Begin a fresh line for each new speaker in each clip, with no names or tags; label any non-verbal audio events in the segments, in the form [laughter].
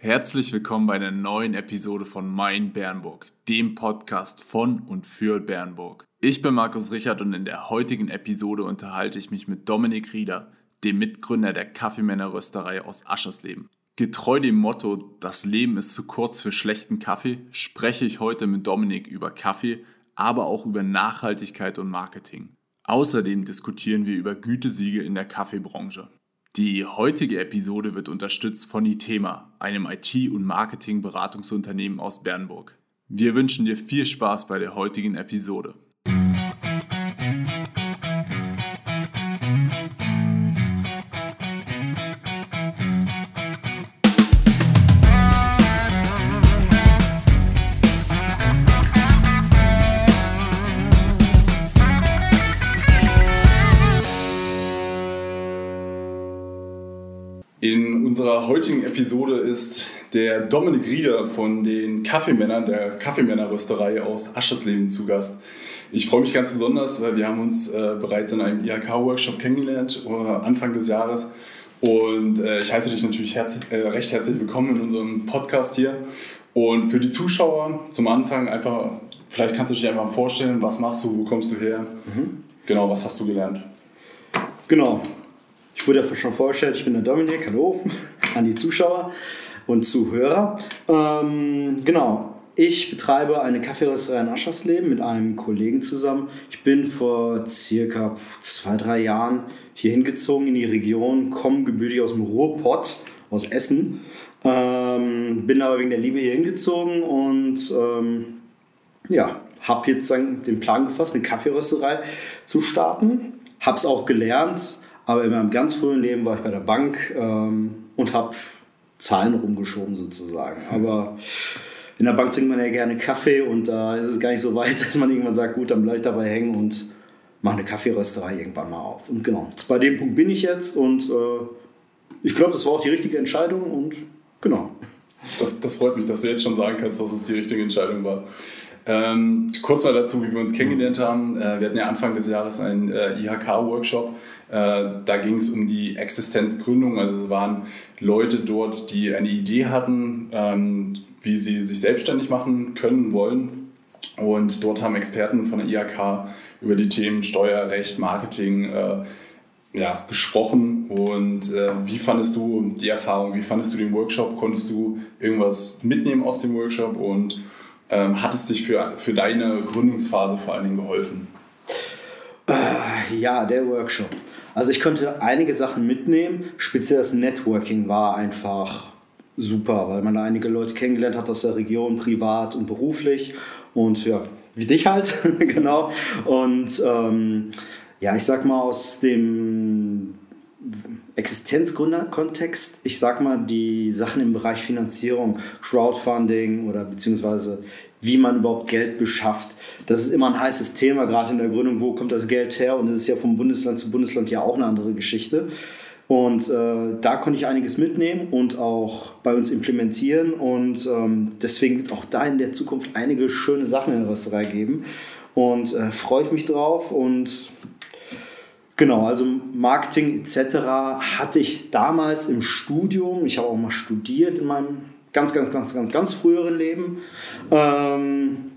Herzlich willkommen bei einer neuen Episode von Mein Bernburg, dem Podcast von und für Bernburg. Ich bin Markus Richard und in der heutigen Episode unterhalte ich mich mit Dominik Rieder, dem Mitgründer der Kaffeemännerrösterei aus Aschersleben. Getreu dem Motto, das Leben ist zu kurz für schlechten Kaffee, spreche ich heute mit Dominik über Kaffee, aber auch über Nachhaltigkeit und Marketing. Außerdem diskutieren wir über Gütesiege in der Kaffeebranche. Die heutige Episode wird unterstützt von Itema, einem IT- und Marketing-Beratungsunternehmen aus Bernburg. Wir wünschen dir viel Spaß bei der heutigen Episode. Heutigen Episode ist der Dominik Rieder von den Kaffeemännern, der Kaffeemännerrösterei aus Aschersleben zu Gast. Ich freue mich ganz besonders, weil wir haben uns äh, bereits in einem IHK-Workshop kennengelernt, äh, Anfang des Jahres. Und äh, ich heiße dich natürlich herz äh, recht herzlich willkommen in unserem Podcast hier. Und für die Zuschauer zum Anfang einfach, vielleicht kannst du dich einfach vorstellen, was machst du, wo kommst du her? Mhm. Genau, was hast du gelernt?
Genau, wurde ja schon vorgestellt, ich bin der Dominik, hallo [laughs] an die Zuschauer und Zuhörer. Ähm, genau, ich betreibe eine Kaffeerösterei in Aschersleben mit einem Kollegen zusammen. Ich bin vor circa zwei, drei Jahren hier hingezogen in die Region, komme gebürtig aus dem Ruhrpott, aus Essen. Ähm, bin aber wegen der Liebe hier hingezogen und ähm, ja, habe jetzt den Plan gefasst, eine Kaffeerösterei zu starten. Habe es auch gelernt, aber in meinem ganz frühen Leben war ich bei der Bank ähm, und habe Zahlen rumgeschoben sozusagen. Aber in der Bank trinkt man ja gerne Kaffee und da ist es gar nicht so weit, [laughs] dass man irgendwann sagt, gut, dann bleibe ich dabei hängen und mache eine Kaffeerösterei irgendwann mal auf. Und genau, bei dem Punkt bin ich jetzt und äh, ich glaube, das war auch die richtige Entscheidung und genau.
Das, das freut mich, dass du jetzt schon sagen kannst, dass es die richtige Entscheidung war. Ähm, kurz mal dazu, wie wir uns kennengelernt haben. Äh, wir hatten ja Anfang des Jahres einen äh, IHK-Workshop. Äh, da ging es um die Existenzgründung. Also es waren Leute dort, die eine Idee hatten, ähm, wie sie sich selbstständig machen können, wollen. Und dort haben Experten von der IHK über die Themen Steuerrecht, Marketing äh, ja, gesprochen. Und äh, wie fandest du die Erfahrung? Wie fandest du den Workshop? Konntest du irgendwas mitnehmen aus dem Workshop? Und ähm, hat es dich für, für deine Gründungsphase vor allen Dingen geholfen?
Ja, der Workshop. Also ich konnte einige Sachen mitnehmen. Speziell das Networking war einfach super, weil man da einige Leute kennengelernt hat aus der Region, privat und beruflich. Und ja, wie dich halt, [laughs] genau. Und ähm, ja, ich sag mal aus dem Existenzgründer-Kontext, ich sag mal, die Sachen im Bereich Finanzierung, Crowdfunding oder beziehungsweise wie man überhaupt Geld beschafft, das ist immer ein heißes Thema, gerade in der Gründung, wo kommt das Geld her? Und das ist ja vom Bundesland zu Bundesland ja auch eine andere Geschichte. Und äh, da konnte ich einiges mitnehmen und auch bei uns implementieren. Und ähm, deswegen wird es auch da in der Zukunft einige schöne Sachen in der Rösterei geben. Und äh, freue ich mich drauf. Und Genau, also Marketing etc. hatte ich damals im Studium. Ich habe auch mal studiert in meinem ganz, ganz, ganz, ganz, ganz früheren Leben. Ähm,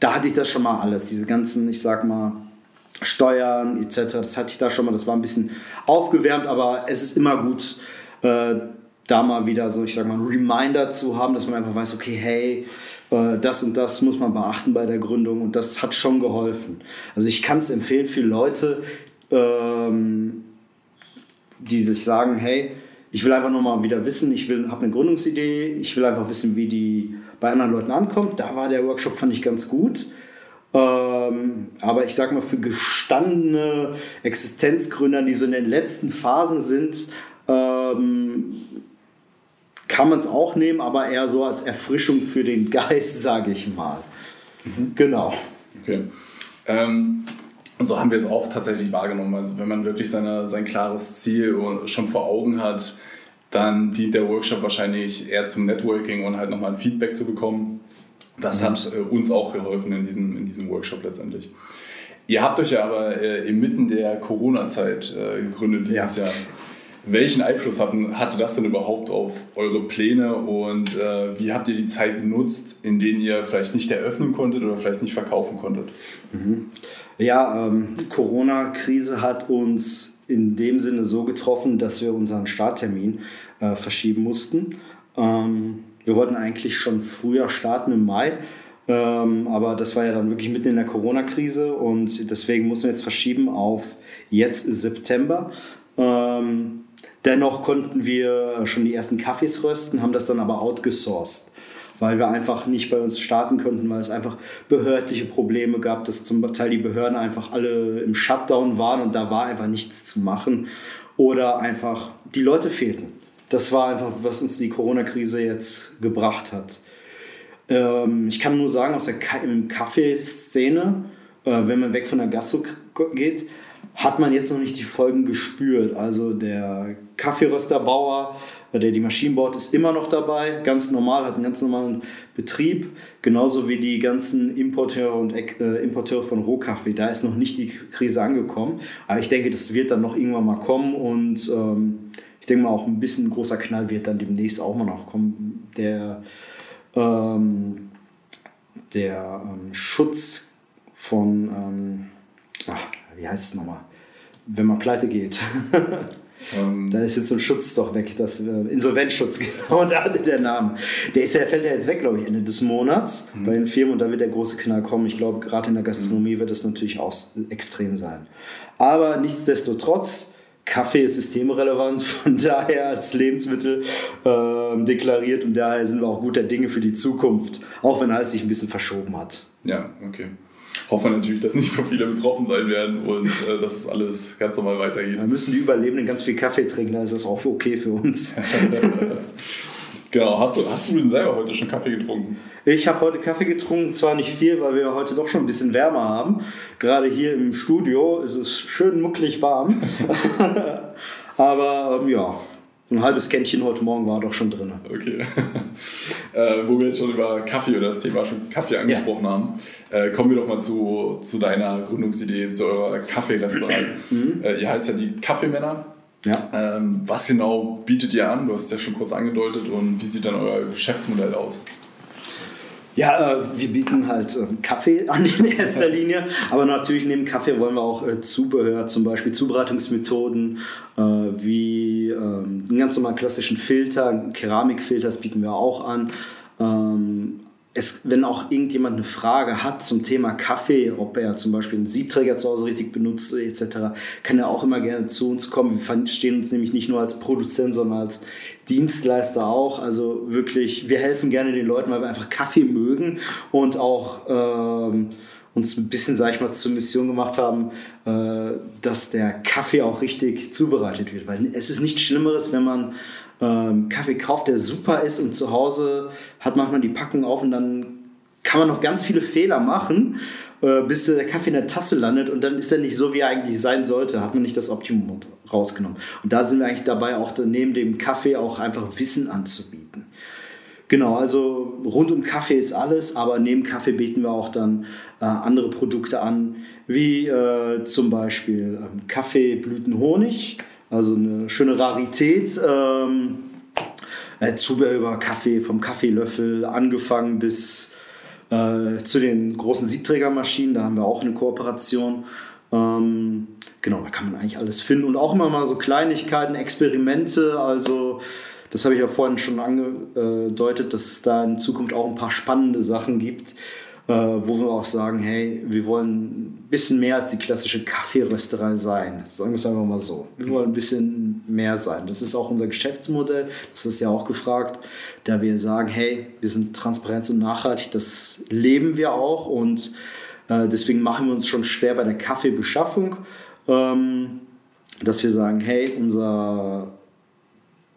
da hatte ich das schon mal alles, diese ganzen, ich sag mal, Steuern etc. Das hatte ich da schon mal, das war ein bisschen aufgewärmt, aber es ist immer gut, äh, da mal wieder so, ich sag mal, ein Reminder zu haben, dass man einfach weiß, okay, hey, äh, das und das muss man beachten bei der Gründung und das hat schon geholfen. Also ich kann es empfehlen für Leute, ähm, die sich sagen, hey, ich will einfach nur mal wieder wissen, ich habe eine Gründungsidee, ich will einfach wissen, wie die bei anderen Leuten ankommt. Da war der Workshop, fand ich ganz gut. Ähm, aber ich sag mal, für gestandene Existenzgründer, die so in den letzten Phasen sind, ähm, kann man es auch nehmen, aber eher so als Erfrischung für den [laughs] Geist, sage ich mal. Mhm. Genau.
Okay. Ähm, und so haben wir es auch tatsächlich wahrgenommen. Also wenn man wirklich seine, sein klares Ziel schon vor Augen hat, dann dient der Workshop wahrscheinlich eher zum Networking und halt nochmal ein Feedback zu bekommen. Das mhm. hat äh, uns auch geholfen in diesem, in diesem Workshop letztendlich. Ihr habt euch ja aber äh, inmitten der Corona-Zeit äh, gegründet dieses ja. Jahr. Welchen Einfluss hatten, hatte das denn überhaupt auf eure Pläne und äh, wie habt ihr die Zeit genutzt, in denen ihr vielleicht nicht eröffnen konntet oder vielleicht nicht verkaufen konntet?
Mhm. Ja, ähm, Corona-Krise hat uns in dem Sinne so getroffen, dass wir unseren Starttermin äh, verschieben mussten. Ähm, wir wollten eigentlich schon früher starten im Mai, ähm, aber das war ja dann wirklich mitten in der Corona-Krise und deswegen mussten wir jetzt verschieben auf jetzt September. Ähm, dennoch konnten wir schon die ersten Kaffees rösten, haben das dann aber outgesourced weil wir einfach nicht bei uns starten konnten, weil es einfach behördliche Probleme gab, dass zum Teil die Behörden einfach alle im Shutdown waren und da war einfach nichts zu machen oder einfach die Leute fehlten. Das war einfach, was uns die Corona-Krise jetzt gebracht hat. Ähm, ich kann nur sagen, aus der Kaffeeszene, äh, wenn man weg von der Gastro geht, hat man jetzt noch nicht die Folgen gespürt. Also der Kaffeerösterbauer, der die Maschinen baut, ist immer noch dabei, ganz normal, hat einen ganz normalen Betrieb, genauso wie die ganzen Importeure und äh, Importeure von Rohkaffee. Da ist noch nicht die Krise angekommen, aber ich denke, das wird dann noch irgendwann mal kommen und ähm, ich denke mal auch ein bisschen großer Knall wird dann demnächst auch mal noch kommen. Der, ähm, der ähm, Schutz von, ähm, ach, wie heißt es nochmal, wenn man pleite geht. [laughs] Ähm. da ist jetzt so ein Schutz doch weg, das äh, Insolvenzschutz, [laughs] genau, da der Name. Der, ist, der fällt ja jetzt weg, glaube ich, Ende des Monats mhm. bei den Firmen und da wird der große Knall kommen. Ich glaube, gerade in der Gastronomie mhm. wird das natürlich auch extrem sein. Aber nichtsdestotrotz, Kaffee ist systemrelevant, [laughs] von daher als Lebensmittel äh, deklariert und daher sind wir auch guter Dinge für die Zukunft, auch wenn alles sich ein bisschen verschoben hat.
Ja, okay hoffen wir natürlich, dass nicht so viele betroffen sein werden und äh, dass es alles ganz normal weitergeht.
Dann müssen die Überlebenden ganz viel Kaffee trinken, dann ist das auch okay für uns. [laughs]
genau, hast du, hast du denn selber heute schon Kaffee getrunken?
Ich habe heute Kaffee getrunken, zwar nicht viel, weil wir heute doch schon ein bisschen wärmer haben. Gerade hier im Studio ist es schön mucklig warm. [laughs] Aber ähm, ja, ein halbes Kännchen heute Morgen war doch schon drin.
Okay. [laughs] äh, wo wir jetzt schon über Kaffee oder das Thema schon Kaffee angesprochen ja. haben, äh, kommen wir doch mal zu, zu deiner Gründungsidee, zu eurer Kaffeerestaurant. [clears throat] Mhm. Äh, ihr heißt ja die Kaffeemänner. Ja. Ähm, was genau bietet ihr an? Du hast es ja schon kurz angedeutet. Und wie sieht dann euer Geschäftsmodell aus?
Ja, äh, wir bieten halt äh, Kaffee [laughs] an in erster Linie, aber natürlich neben Kaffee wollen wir auch äh, Zubehör, zum Beispiel Zubereitungsmethoden, äh, wie ähm, einen ganz normalen klassischen Filter, Keramikfilter, das bieten wir auch an. Ähm, es, wenn auch irgendjemand eine Frage hat zum Thema Kaffee, ob er zum Beispiel einen Siebträger zu Hause richtig benutzt etc., kann er auch immer gerne zu uns kommen. Wir verstehen uns nämlich nicht nur als Produzent, sondern als Dienstleister auch. Also wirklich, wir helfen gerne den Leuten, weil wir einfach Kaffee mögen und auch ähm, uns ein bisschen, sag ich mal, zur Mission gemacht haben, äh, dass der Kaffee auch richtig zubereitet wird. Weil es ist nichts Schlimmeres, wenn man ähm, Kaffee kauft, der super ist und zu Hause hat manchmal die Packung auf und dann kann man noch ganz viele Fehler machen, äh, bis der Kaffee in der Tasse landet und dann ist er nicht so, wie er eigentlich sein sollte, hat man nicht das Optimum rausgenommen. Und da sind wir eigentlich dabei, auch neben dem Kaffee auch einfach Wissen anzubieten. Genau, also rund um Kaffee ist alles, aber neben Kaffee bieten wir auch dann äh, andere Produkte an, wie äh, zum Beispiel ähm, Kaffeeblütenhonig also eine schöne Rarität. Ähm, äh, Zubehör über Kaffee, vom Kaffeelöffel angefangen bis äh, zu den großen Siebträgermaschinen. Da haben wir auch eine Kooperation. Ähm, genau, da kann man eigentlich alles finden. Und auch immer mal so Kleinigkeiten, Experimente. Also das habe ich ja vorhin schon angedeutet, dass es da in Zukunft auch ein paar spannende Sachen gibt wo wir auch sagen, hey, wir wollen ein bisschen mehr als die klassische Kaffeerösterei sein. Sagen wir es einfach mal so. Wir wollen ein bisschen mehr sein. Das ist auch unser Geschäftsmodell. Das ist ja auch gefragt, da wir sagen, hey, wir sind transparent und nachhaltig. Das leben wir auch und äh, deswegen machen wir uns schon schwer bei der Kaffeebeschaffung, ähm, dass wir sagen, hey, unser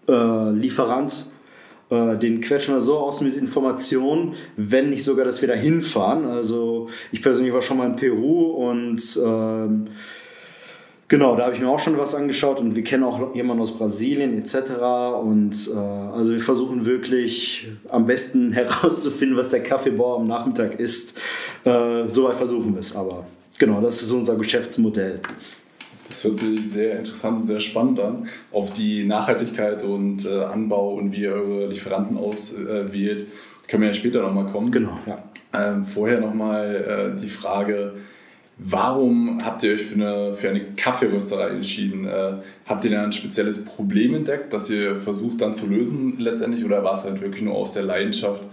äh, Lieferant äh, den quetschen wir so aus mit Informationen, wenn nicht sogar, dass wir da hinfahren. Also ich persönlich war schon mal in Peru und ähm, genau, da habe ich mir auch schon was angeschaut und wir kennen auch jemanden aus Brasilien etc. Und äh, also wir versuchen wirklich am besten [laughs] herauszufinden, was der Kaffeebauer am Nachmittag isst. Äh, Soweit versuchen wir es aber. Genau, das ist unser Geschäftsmodell.
Das hört sich sehr interessant und sehr spannend an. Auf die Nachhaltigkeit und äh, Anbau und wie ihr eure Lieferanten auswählt, äh, können wir ja später nochmal kommen.
Genau, ja.
Ähm, vorher nochmal äh, die Frage, warum habt ihr euch für eine, für eine Kaffeerösterei entschieden? Äh, habt ihr da ein spezielles Problem entdeckt, das ihr versucht dann zu lösen letztendlich oder war es halt wirklich nur aus der Leidenschaft,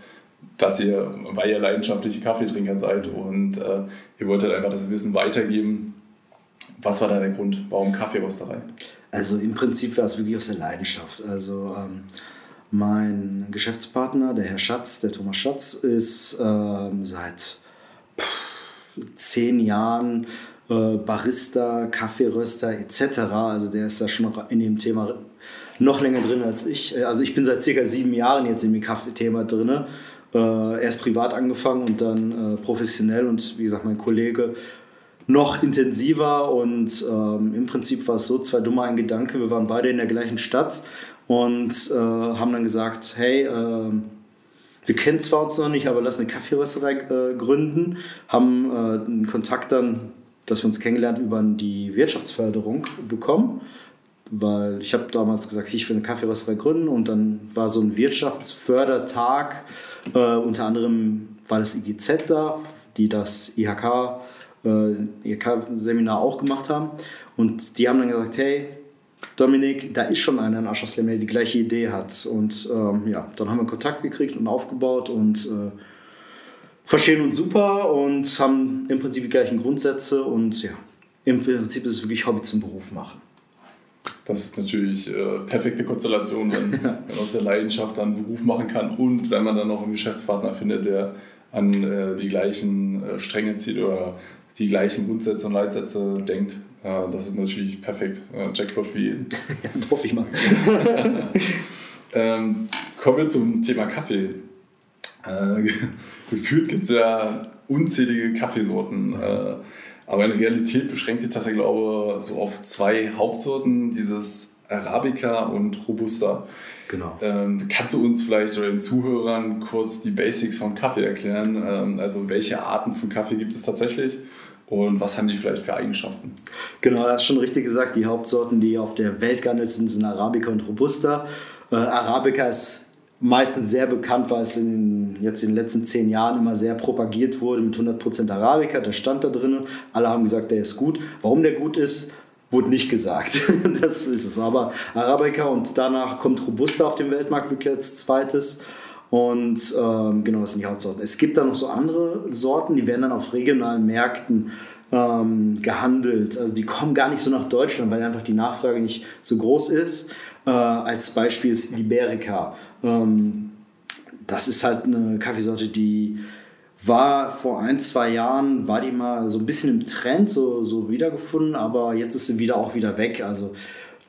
dass ihr, weil ihr leidenschaftliche Kaffeetrinker seid und äh, ihr wollt halt einfach das Wissen weitergeben? Was war da der Grund? Warum Kaffeerösterei?
Also im Prinzip war es wirklich aus der Leidenschaft. Also ähm, mein Geschäftspartner, der Herr Schatz, der Thomas Schatz, ist ähm, seit pff, zehn Jahren äh, Barista, Kaffeeröster etc. Also der ist da schon in dem Thema noch länger drin als ich. Äh, also ich bin seit circa sieben Jahren jetzt in dem Kaffeethema drin. Äh, erst privat angefangen und dann äh, professionell und wie gesagt, mein Kollege noch intensiver und ähm, im Prinzip war es so, zwei dumme ein Gedanke, wir waren beide in der gleichen Stadt und äh, haben dann gesagt, hey, äh, wir kennen zwar uns noch nicht, aber lass eine Kaffeerösterei äh, gründen, haben äh, einen Kontakt dann, dass wir uns kennengelernt über die Wirtschaftsförderung bekommen, weil ich habe damals gesagt, ich will eine Kaffeerösterei gründen und dann war so ein Wirtschaftsfördertag, äh, unter anderem war das IGZ da, die das IHK ihr Seminar auch gemacht haben. Und die haben dann gesagt, hey, Dominik, da ist schon einer in Aschersleben, der die gleiche Idee hat. Und ähm, ja, dann haben wir Kontakt gekriegt und aufgebaut und äh, verstehen uns super und haben im Prinzip die gleichen Grundsätze und ja, im Prinzip ist es wirklich Hobby zum Beruf machen.
Das ist natürlich äh, perfekte Konstellation, wenn [laughs] man aus der Leidenschaft dann Beruf machen kann und wenn man dann noch einen Geschäftspartner findet, der an äh, die gleichen äh, Stränge zieht oder die gleichen Grundsätze und Leitsätze denkt. Äh, das ist natürlich perfekt. Äh, Jackpot für jeden. [laughs]
ja, hoffe ich mal. [laughs]
ähm, kommen wir zum Thema Kaffee. Äh, [laughs] gefühlt gibt es ja unzählige Kaffeesorten. Äh, aber in Realität beschränkt sich das ja, glaube ich, so auf zwei Hauptsorten, dieses Arabica und Robusta.
Genau.
Ähm, kannst du uns vielleicht oder den Zuhörern kurz die Basics von Kaffee erklären? Ähm, also welche Arten von Kaffee gibt es tatsächlich und was haben die vielleicht für Eigenschaften?
Genau, das ist schon richtig gesagt. Die Hauptsorten, die auf der Welt gehandelt sind, sind Arabica und Robusta. Äh, Arabica ist meistens sehr bekannt, weil es in, jetzt in den letzten zehn Jahren immer sehr propagiert wurde mit 100% Arabica. Der stand da drin. Alle haben gesagt, der ist gut. Warum der gut ist, wurde nicht gesagt. [laughs] das ist es. Aber Arabica und danach kommt Robusta auf dem Weltmarkt wirklich als zweites. Und ähm, genau, das sind die Hauptsorten. Es gibt dann noch so andere Sorten, die werden dann auf regionalen Märkten ähm, gehandelt. Also die kommen gar nicht so nach Deutschland, weil einfach die Nachfrage nicht so groß ist. Äh, als Beispiel ist Liberica. Ähm, das ist halt eine Kaffeesorte, die war vor ein, zwei Jahren, war die mal so ein bisschen im Trend, so, so wiedergefunden, aber jetzt ist sie wieder auch wieder weg. Also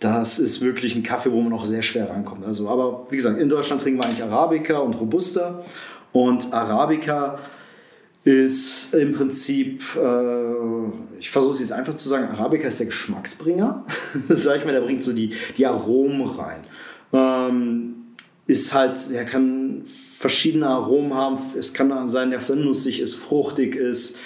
das ist wirklich ein Kaffee, wo man auch sehr schwer rankommt. Also, aber wie gesagt, in Deutschland trinken wir eigentlich Arabica und Robusta. Und Arabica ist im Prinzip, äh, ich versuche es jetzt einfach zu sagen, Arabica ist der Geschmacksbringer. [laughs] Sag ich mal, der bringt so die, die Aromen rein. Ähm, ist halt, er kann verschiedene Aromen haben. Es kann sein, dass er nussig ist, fruchtig ist.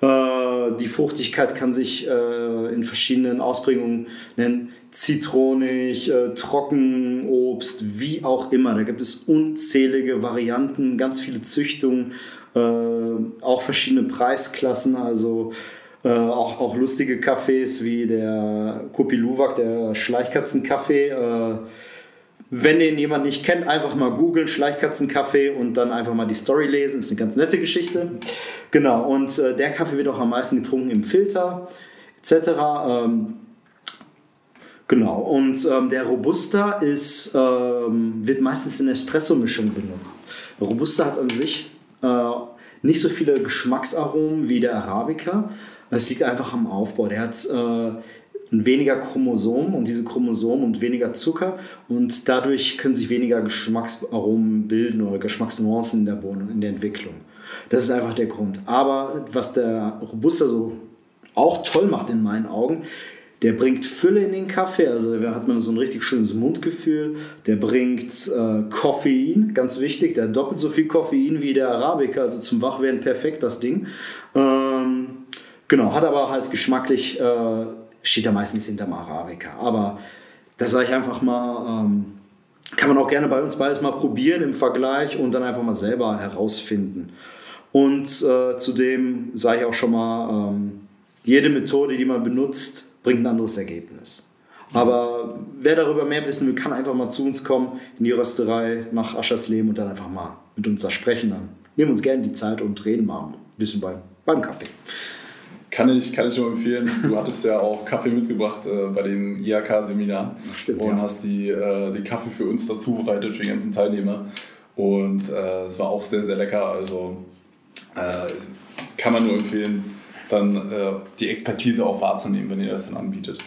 Äh, die Fruchtigkeit kann sich äh, in verschiedenen Ausprägungen nennen. Zitronig, äh, Trockenobst, wie auch immer. Da gibt es unzählige Varianten, ganz viele Züchtungen, auch verschiedene Preisklassen. Also auch, auch lustige Cafés wie der Kopi Luwak, der Schleichkatzenkaffee wenn den jemand nicht kennt, einfach mal googeln, Schleichkatzenkaffee und dann einfach mal die Story lesen. Ist eine ganz nette Geschichte. Genau, und äh, der Kaffee wird auch am meisten getrunken im Filter etc. Ähm, genau, und ähm, der Robusta ist, ähm, wird meistens in Espresso-Mischung benutzt. Robusta hat an sich äh, nicht so viele Geschmacksaromen wie der Arabica. Es liegt einfach am Aufbau. Der hat äh, weniger Chromosomen und diese Chromosomen und weniger Zucker und dadurch können sich weniger Geschmacksaromen bilden oder Geschmacksnuancen in der Bohne, in der Entwicklung. Das ist einfach der Grund. Aber was der Robusta so auch toll macht in meinen Augen, der bringt Fülle in den Kaffee, also da hat man so ein richtig schönes Mundgefühl. Der bringt äh, Koffein, ganz wichtig, der hat doppelt so viel Koffein wie der Arabica, also zum Wachwerden perfekt das Ding. Ähm, genau, hat aber halt geschmacklich äh, steht da meistens hinterm Arabica. Aber das sage ich einfach mal, ähm, kann man auch gerne bei uns beides mal probieren im Vergleich und dann einfach mal selber herausfinden. Und äh, zudem sage ich auch schon mal, ähm, jede Methode, die man benutzt, bringt ein anderes Ergebnis. Aber wer darüber mehr wissen will, kann einfach mal zu uns kommen in die Rösterei nach Aschersleben und dann einfach mal mit uns da sprechen. Dann nehmen uns gerne die Zeit und reden mal ein bisschen beim, beim Kaffee.
Kann ich, kann ich nur empfehlen. Du hattest ja auch Kaffee mitgebracht äh, bei dem IHK-Seminar und ja. hast die, äh, den Kaffee für uns dazu bereitet, für die ganzen Teilnehmer. Und äh, es war auch sehr, sehr lecker. Also äh, kann man nur empfehlen, dann äh, die Expertise auch wahrzunehmen, wenn ihr das dann anbietet.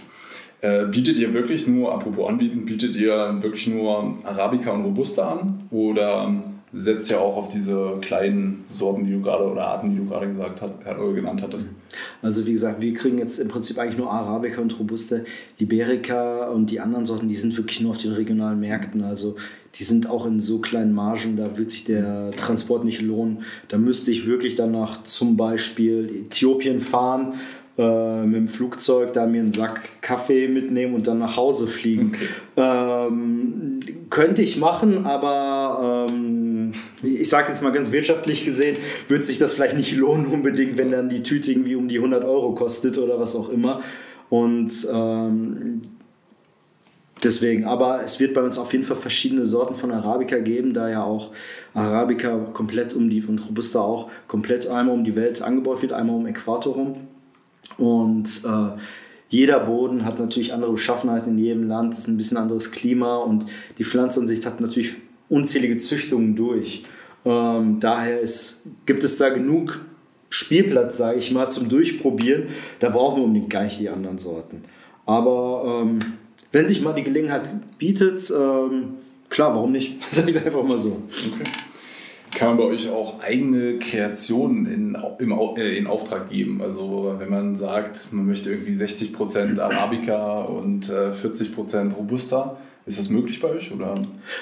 Äh, bietet ihr wirklich nur, apropos anbieten, bietet ihr wirklich nur Arabica und Robusta an? Oder setzt ja auch auf diese kleinen Sorten, die du gerade oder Arten, die du gerade gesagt hat, äh, genannt hattest.
Also wie gesagt, wir kriegen jetzt im Prinzip eigentlich nur Arabica und Robusta, Liberica und die anderen Sorten, die sind wirklich nur auf den regionalen Märkten. Also die sind auch in so kleinen Margen, da wird sich der Transport nicht lohnen. Da müsste ich wirklich danach zum Beispiel Äthiopien fahren äh, mit dem Flugzeug da mir einen Sack Kaffee mitnehmen und dann nach Hause fliegen. Okay. Ähm, könnte ich machen, aber ähm, ich sage jetzt mal ganz wirtschaftlich gesehen, wird sich das vielleicht nicht lohnen unbedingt, wenn dann die Tüte irgendwie um die 100 Euro kostet oder was auch immer. Und ähm, deswegen, aber es wird bei uns auf jeden Fall verschiedene Sorten von Arabica geben, da ja auch Arabica komplett um die und Robusta auch komplett einmal um die Welt angebaut wird, einmal um Äquator rum. Und äh, jeder Boden hat natürlich andere Beschaffenheiten in jedem Land, ist ein bisschen anderes Klima und die Pflanzenansicht hat natürlich unzählige Züchtungen durch. Ähm, daher ist, gibt es da genug Spielplatz, sage ich mal, zum Durchprobieren. Da brauchen wir unbedingt gar nicht die anderen Sorten. Aber ähm, wenn sich mal die Gelegenheit bietet, ähm, klar, warum nicht? [laughs] Sag ich einfach mal so. Okay
kann man bei euch auch eigene Kreationen in, im, äh, in Auftrag geben. Also wenn man sagt, man möchte irgendwie 60% Arabica und äh, 40% Robusta, ist das möglich bei euch? Oder?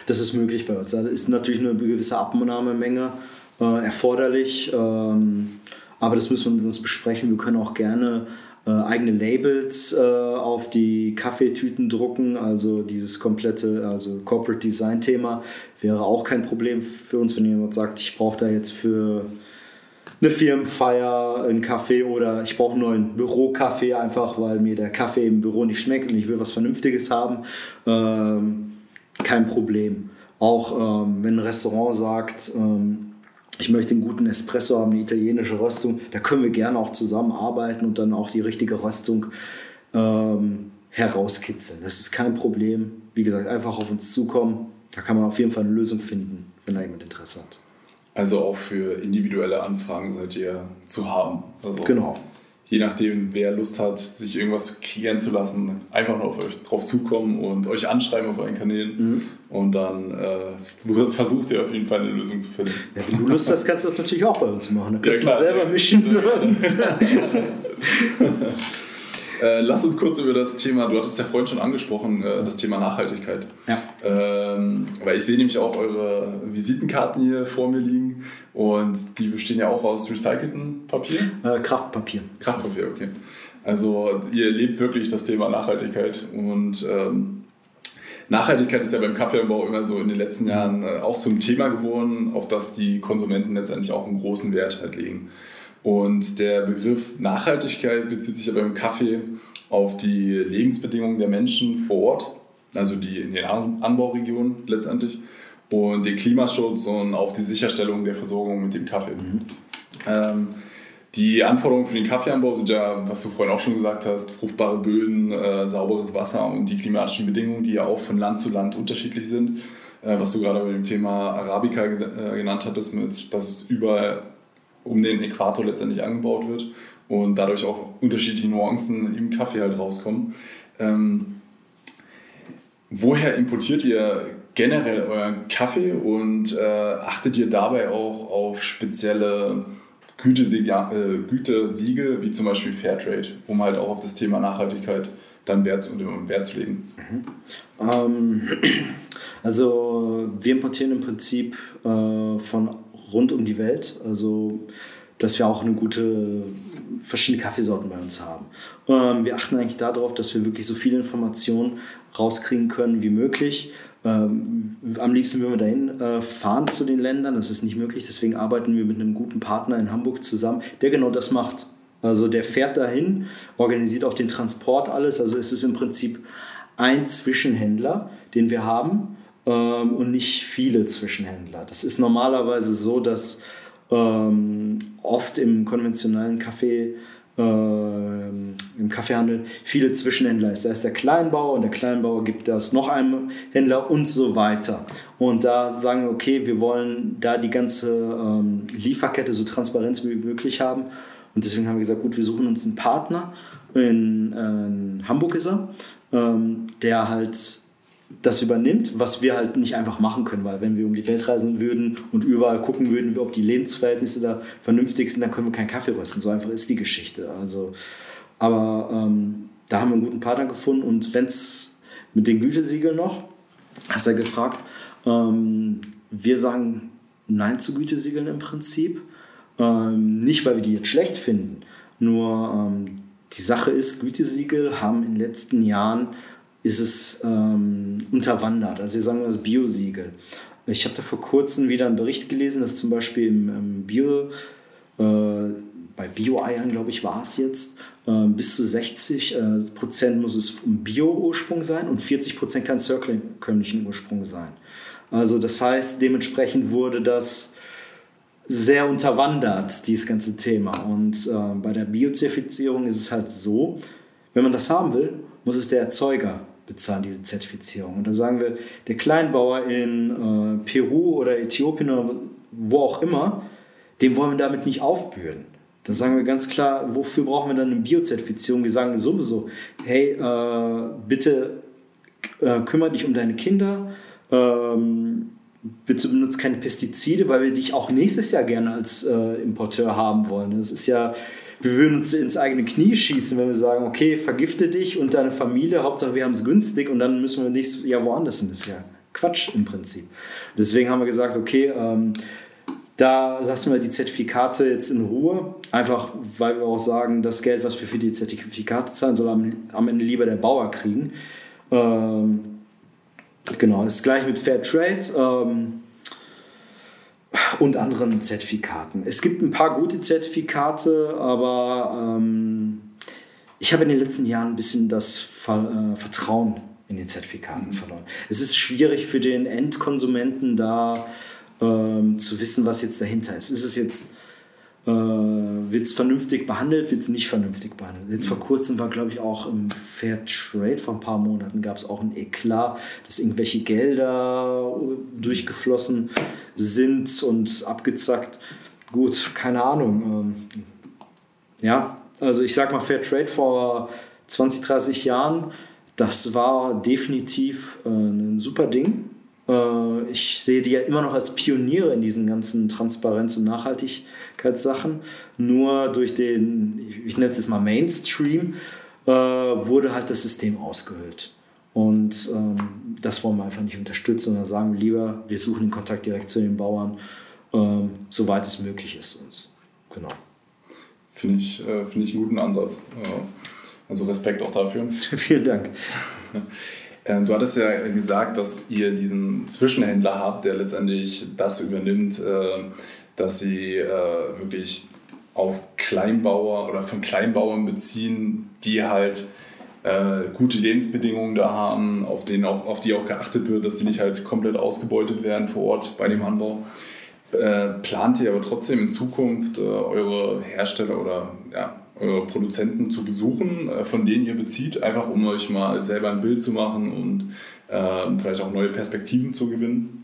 Das ist möglich bei uns. Da ist natürlich eine gewisse Abnahmemenge äh, erforderlich. Ähm, aber das müssen wir mit uns besprechen. Wir können auch gerne äh, eigene Labels äh, auf die Kaffeetüten drucken, also dieses komplette, also Corporate Design Thema wäre auch kein Problem für uns, wenn jemand sagt, ich brauche da jetzt für eine Firmenfeier einen Kaffee oder ich brauche nur einen Bürokaffee einfach, weil mir der Kaffee im Büro nicht schmeckt und ich will was Vernünftiges haben. Ähm, kein Problem. Auch ähm, wenn ein Restaurant sagt, ähm, ich möchte einen guten Espresso haben, eine italienische Röstung, da können wir gerne auch zusammenarbeiten und dann auch die richtige Röstung ähm, herauskitzeln. Das ist kein Problem. Wie gesagt, einfach auf uns zukommen. Da kann man auf jeden Fall eine Lösung finden, wenn da jemand Interesse hat.
Also auch für individuelle Anfragen seid ihr zu haben. Also
genau
je nachdem, wer Lust hat, sich irgendwas kreieren zu lassen, einfach nur auf euch drauf zukommen und euch anschreiben auf euren Kanälen. Mhm. Und dann äh, versucht ihr auf jeden Fall eine Lösung zu finden.
Ja, wenn du Lust hast, kannst du das natürlich auch bei uns machen. Dann kannst ja, du selber mischen. [laughs] [laughs]
Äh, lass uns kurz über das Thema, du hattest ja vorhin schon angesprochen, äh, das Thema Nachhaltigkeit.
Ja.
Ähm, weil ich sehe nämlich auch eure Visitenkarten hier vor mir liegen und die bestehen ja auch aus recyceltem Papier.
Äh, Kraftpapier.
Kraftpapier, okay. Also ihr lebt wirklich das Thema Nachhaltigkeit und ähm, Nachhaltigkeit ist ja beim Kaffeeanbau immer so in den letzten Jahren äh, auch zum Thema geworden, auf das die Konsumenten letztendlich auch einen großen Wert halt legen. Und der Begriff Nachhaltigkeit bezieht sich ja beim Kaffee auf die Lebensbedingungen der Menschen vor Ort, also die in den Anbauregionen letztendlich, und den Klimaschutz und auf die Sicherstellung der Versorgung mit dem Kaffee. Mhm. Ähm, die Anforderungen für den Kaffeeanbau sind ja, was du vorhin auch schon gesagt hast, fruchtbare Böden, äh, sauberes Wasser und die klimatischen Bedingungen, die ja auch von Land zu Land unterschiedlich sind. Äh, was du gerade bei dem Thema Arabica äh, genannt hattest, mit, dass es überall um den Äquator letztendlich angebaut wird und dadurch auch unterschiedliche Nuancen im Kaffee halt rauskommen. Ähm, woher importiert ihr generell euren Kaffee und äh, achtet ihr dabei auch auf spezielle Gütesiegel, äh, Gütesiegel wie zum Beispiel Fairtrade, um halt auch auf das Thema Nachhaltigkeit dann Wert, Wert zu legen?
Mhm. Ähm, [clears throat] also wir importieren im Prinzip äh, von rund um die Welt. Also dass wir auch eine gute verschiedene Kaffeesorten bei uns haben. Ähm, wir achten eigentlich darauf, dass wir wirklich so viele Informationen rauskriegen können wie möglich. Ähm, am liebsten würden wir dahin äh, fahren zu den Ländern. Das ist nicht möglich. Deswegen arbeiten wir mit einem guten Partner in Hamburg zusammen, der genau das macht. Also der fährt dahin, organisiert auch den Transport alles. Also es ist im Prinzip ein Zwischenhändler, den wir haben ähm, und nicht viele Zwischenhändler. Das ist normalerweise so, dass ähm, oft im konventionellen Kaffee äh, im Kaffeehandel viele Zwischenhändler ist. Da ist der Kleinbauer und der Kleinbauer gibt das noch einem Händler und so weiter. Und da sagen wir, okay, wir wollen da die ganze ähm, Lieferkette so transparent wie möglich haben. Und deswegen haben wir gesagt, gut, wir suchen uns einen Partner. In, äh, in Hamburg ist er, ähm, der halt das übernimmt, was wir halt nicht einfach machen können, weil wenn wir um die Welt reisen würden und überall gucken würden, ob die Lebensverhältnisse da vernünftig sind, dann können wir keinen Kaffee rösten. So einfach ist die Geschichte. Also, aber ähm, da haben wir einen guten Partner gefunden und wenn es mit den Gütesiegeln noch, hast ja gefragt, ähm, wir sagen Nein zu Gütesiegeln im Prinzip. Ähm, nicht, weil wir die jetzt schlecht finden, nur ähm, die Sache ist, Gütesiegel haben in den letzten Jahren ist es ähm, unterwandert. Also wir sagen das Biosiegel. Ich habe da vor kurzem wieder einen Bericht gelesen, dass zum Beispiel im, im Bio, äh, bei Bio-Eiern, glaube ich, war es jetzt, äh, bis zu 60 äh, Prozent muss es im Bio-Ursprung sein und 40 Prozent kann circle Ursprung sein. Also das heißt, dementsprechend wurde das sehr unterwandert, dieses ganze Thema. Und äh, bei der Biozertifizierung ist es halt so, wenn man das haben will, muss es der Erzeuger bezahlen, diese Zertifizierung. Und da sagen wir, der Kleinbauer in äh, Peru oder Äthiopien oder wo auch immer, dem wollen wir damit nicht aufbühren. Da sagen wir ganz klar, wofür brauchen wir dann eine Biozertifizierung? Wir sagen sowieso, hey, äh, bitte äh, kümmere dich um deine Kinder, ähm, bitte benutze keine Pestizide, weil wir dich auch nächstes Jahr gerne als äh, Importeur haben wollen. Das ist ja wir würden uns ins eigene Knie schießen, wenn wir sagen, okay, vergifte dich und deine Familie, Hauptsache wir haben es günstig und dann müssen wir nächstes Jahr woanders hin. Das ist ja Quatsch im Prinzip. Deswegen haben wir gesagt, okay, ähm, da lassen wir die Zertifikate jetzt in Ruhe, einfach weil wir auch sagen, das Geld, was wir für die Zertifikate zahlen, soll am, am Ende lieber der Bauer kriegen. Ähm, genau, ist gleich mit Fair Trade. Ähm, und anderen Zertifikaten. Es gibt ein paar gute Zertifikate, aber ähm, ich habe in den letzten Jahren ein bisschen das Ver äh, Vertrauen in den Zertifikaten mhm. verloren. Es ist schwierig für den Endkonsumenten da ähm, zu wissen, was jetzt dahinter ist. Ist es jetzt äh, wird es vernünftig behandelt, wird es nicht vernünftig behandelt. Jetzt vor kurzem war, glaube ich, auch im Fair Trade, vor ein paar Monaten gab es auch ein Eklat, dass irgendwelche Gelder durchgeflossen sind und abgezackt. Gut, keine Ahnung. Ähm, ja, also ich sag mal, Fair Trade vor 20, 30 Jahren, das war definitiv äh, ein super Ding. Äh, ich sehe die ja immer noch als Pioniere in diesen ganzen Transparenz- und Nachhaltigkeitssachen. Nur durch den, ich nenne es mal Mainstream, äh, wurde halt das System ausgehöhlt. Und ähm, das wollen wir einfach nicht unterstützen, sondern sagen lieber, wir suchen den Kontakt direkt zu den Bauern, ähm, soweit es möglich ist uns. Genau.
Finde ich, äh, find ich einen guten Ansatz. Also Respekt auch dafür. [laughs]
Vielen Dank. [laughs]
Äh, du hattest ja gesagt, dass ihr diesen Zwischenhändler habt, der letztendlich das übernimmt, äh, dass sie äh, wirklich auf Kleinbauer oder von Kleinbauern beziehen, die halt gute Lebensbedingungen da haben, auf, denen auch, auf die auch geachtet wird, dass die nicht halt komplett ausgebeutet werden vor Ort bei dem Anbau. plant ihr aber trotzdem in Zukunft eure Hersteller oder ja, Produzenten zu besuchen, äh, von denen ihr bezieht, einfach um euch mal selber ein Bild zu machen und äh, vielleicht auch neue Perspektiven zu gewinnen?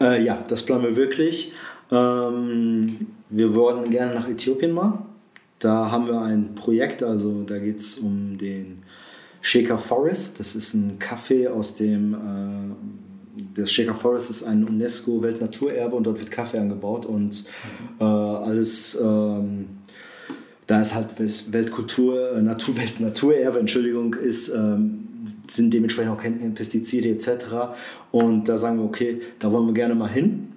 Äh, ja, das planen wir wirklich. Ähm, wir wollen gerne nach Äthiopien mal. Da haben wir ein Projekt, also da geht es um den Shaker Forest. Das ist ein Kaffee aus dem, äh, das Shaker Forest ist ein UNESCO-Weltnaturerbe und dort wird Kaffee angebaut und mhm. äh, alles ähm, da es halt Weltkultur, äh, Naturwelt, [laughs] Naturerbe, Entschuldigung, ist, ähm, sind dementsprechend auch Pestizide etc. Und da sagen wir, okay, da wollen wir gerne mal hin.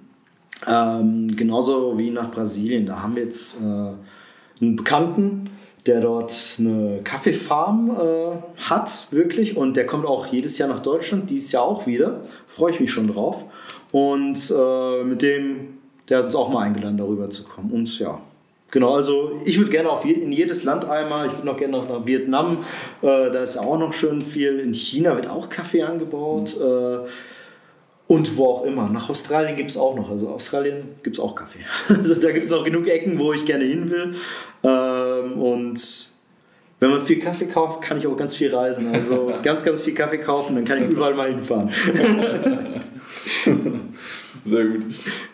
Ähm, genauso wie nach Brasilien. Da haben wir jetzt äh, einen Bekannten, der dort eine Kaffeefarm äh, hat, wirklich. Und der kommt auch jedes Jahr nach Deutschland, dieses Jahr auch wieder. Freue ich mich schon drauf. Und äh, mit dem, der hat uns auch mal eingeladen, darüber zu kommen. Und ja, Genau, also ich würde gerne auf je, in jedes Land einmal, ich würde noch gerne nach Vietnam, äh, da ist auch noch schön viel. In China wird auch Kaffee angebaut. Äh, und wo auch immer. Nach Australien gibt es auch noch. Also Australien gibt es auch Kaffee. [laughs] Also da gibt es auch genug Ecken, wo ich gerne hin will. Ähm, und wenn man viel Kaffee kauft, kann ich auch ganz viel reisen. Also [laughs] ganz, ganz viel Kaffee kaufen, dann kann ich überall mal hinfahren. [laughs]
Sehr gut.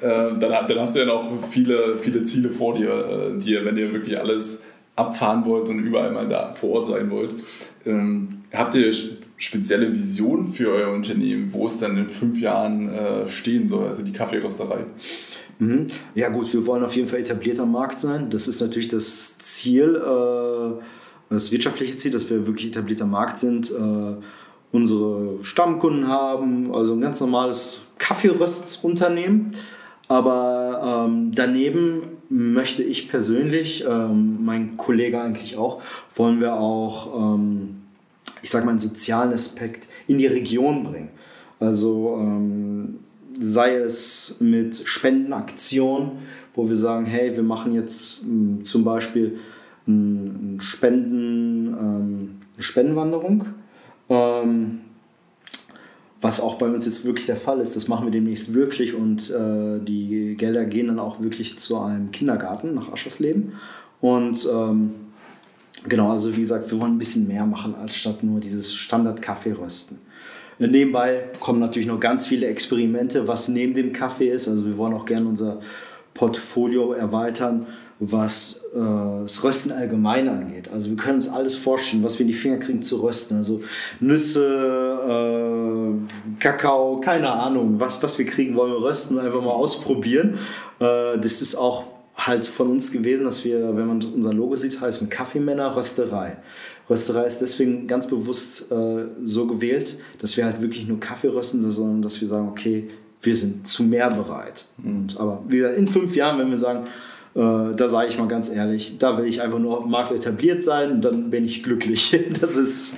Äh, dann, hast du ja noch viele, viele Ziele vor dir, äh, die, wenn ihr wirklich alles abfahren wollt und überall mal da vor Ort sein wollt. Ähm, habt ihr spezielle Visionen für euer Unternehmen, wo es dann in fünf Jahren äh, stehen soll, also die Kaffeerösterei?
Mhm. Ja gut, wir wollen auf jeden Fall etablierter Markt sein. Das ist natürlich das Ziel, äh, das wirtschaftliche Ziel, dass wir wirklich etablierter Markt sind, unsere Stammkunden haben, also ein ganz normales Kaffeeröstunternehmen. Aber ähm, daneben möchte ich persönlich, ähm, mein Kollege eigentlich auch, wollen wir auch, ähm, ich sage mal, einen sozialen Aspekt in die Region bringen. Also ähm, sei es mit Spendenaktionen, wo wir sagen, hey, wir machen jetzt ähm, zum Beispiel ein Spenden, ähm, eine Spendenwanderung. Ähm, was auch bei uns jetzt wirklich der Fall ist, das machen wir demnächst wirklich und äh, die Gelder gehen dann auch wirklich zu einem Kindergarten nach Aschersleben. Und ähm, genau, also wie gesagt, wir wollen ein bisschen mehr machen, als statt nur dieses Standard-Kaffee rösten. Nebenbei kommen natürlich noch ganz viele Experimente, was neben dem Kaffee ist. Also wir wollen auch gerne unser Portfolio erweitern was äh, das Rösten allgemein angeht. Also wir können uns alles vorstellen, was wir in die Finger kriegen zu rösten. Also Nüsse, äh, Kakao, keine Ahnung, was, was wir kriegen, wollen wir rösten und einfach mal ausprobieren. Äh, das ist auch halt von uns gewesen, dass wir, wenn man unser Logo sieht, heißt mit Kaffeemänner Rösterei. Rösterei ist deswegen ganz bewusst äh, so gewählt, dass wir halt wirklich nur Kaffee rösten, sondern dass wir sagen, okay, wir sind zu mehr bereit. Und, aber wie gesagt, in fünf Jahren, wenn wir sagen, da sage ich mal ganz ehrlich, da will ich einfach nur auf dem Markt etabliert sein und dann bin ich glücklich. [laughs] Das ist,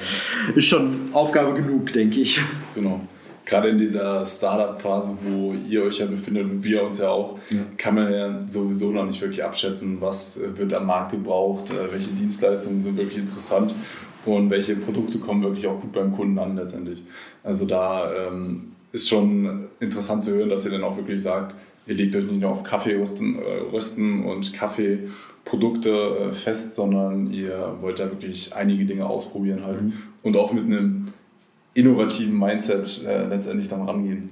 ist schon Aufgabe genug, denke ich.
Genau. Gerade in dieser Startup-Phase, wo ihr euch ja befindet und wir uns ja auch, ja. kann man ja sowieso noch nicht wirklich abschätzen, was wird am Markt gebraucht, äh, welche Dienstleistungen sind wirklich interessant und welche Produkte kommen wirklich auch gut beim Kunden an letztendlich. Also da ähm, ist schon interessant zu hören, dass ihr dann auch wirklich sagt, ihr legt euch nicht nur auf Kaffee rösten, äh, und Kaffeeprodukte äh, fest, sondern ihr wollt da wirklich einige Dinge ausprobieren halt mhm. und auch mit einem innovativen Mindset äh, letztendlich dann rangehen.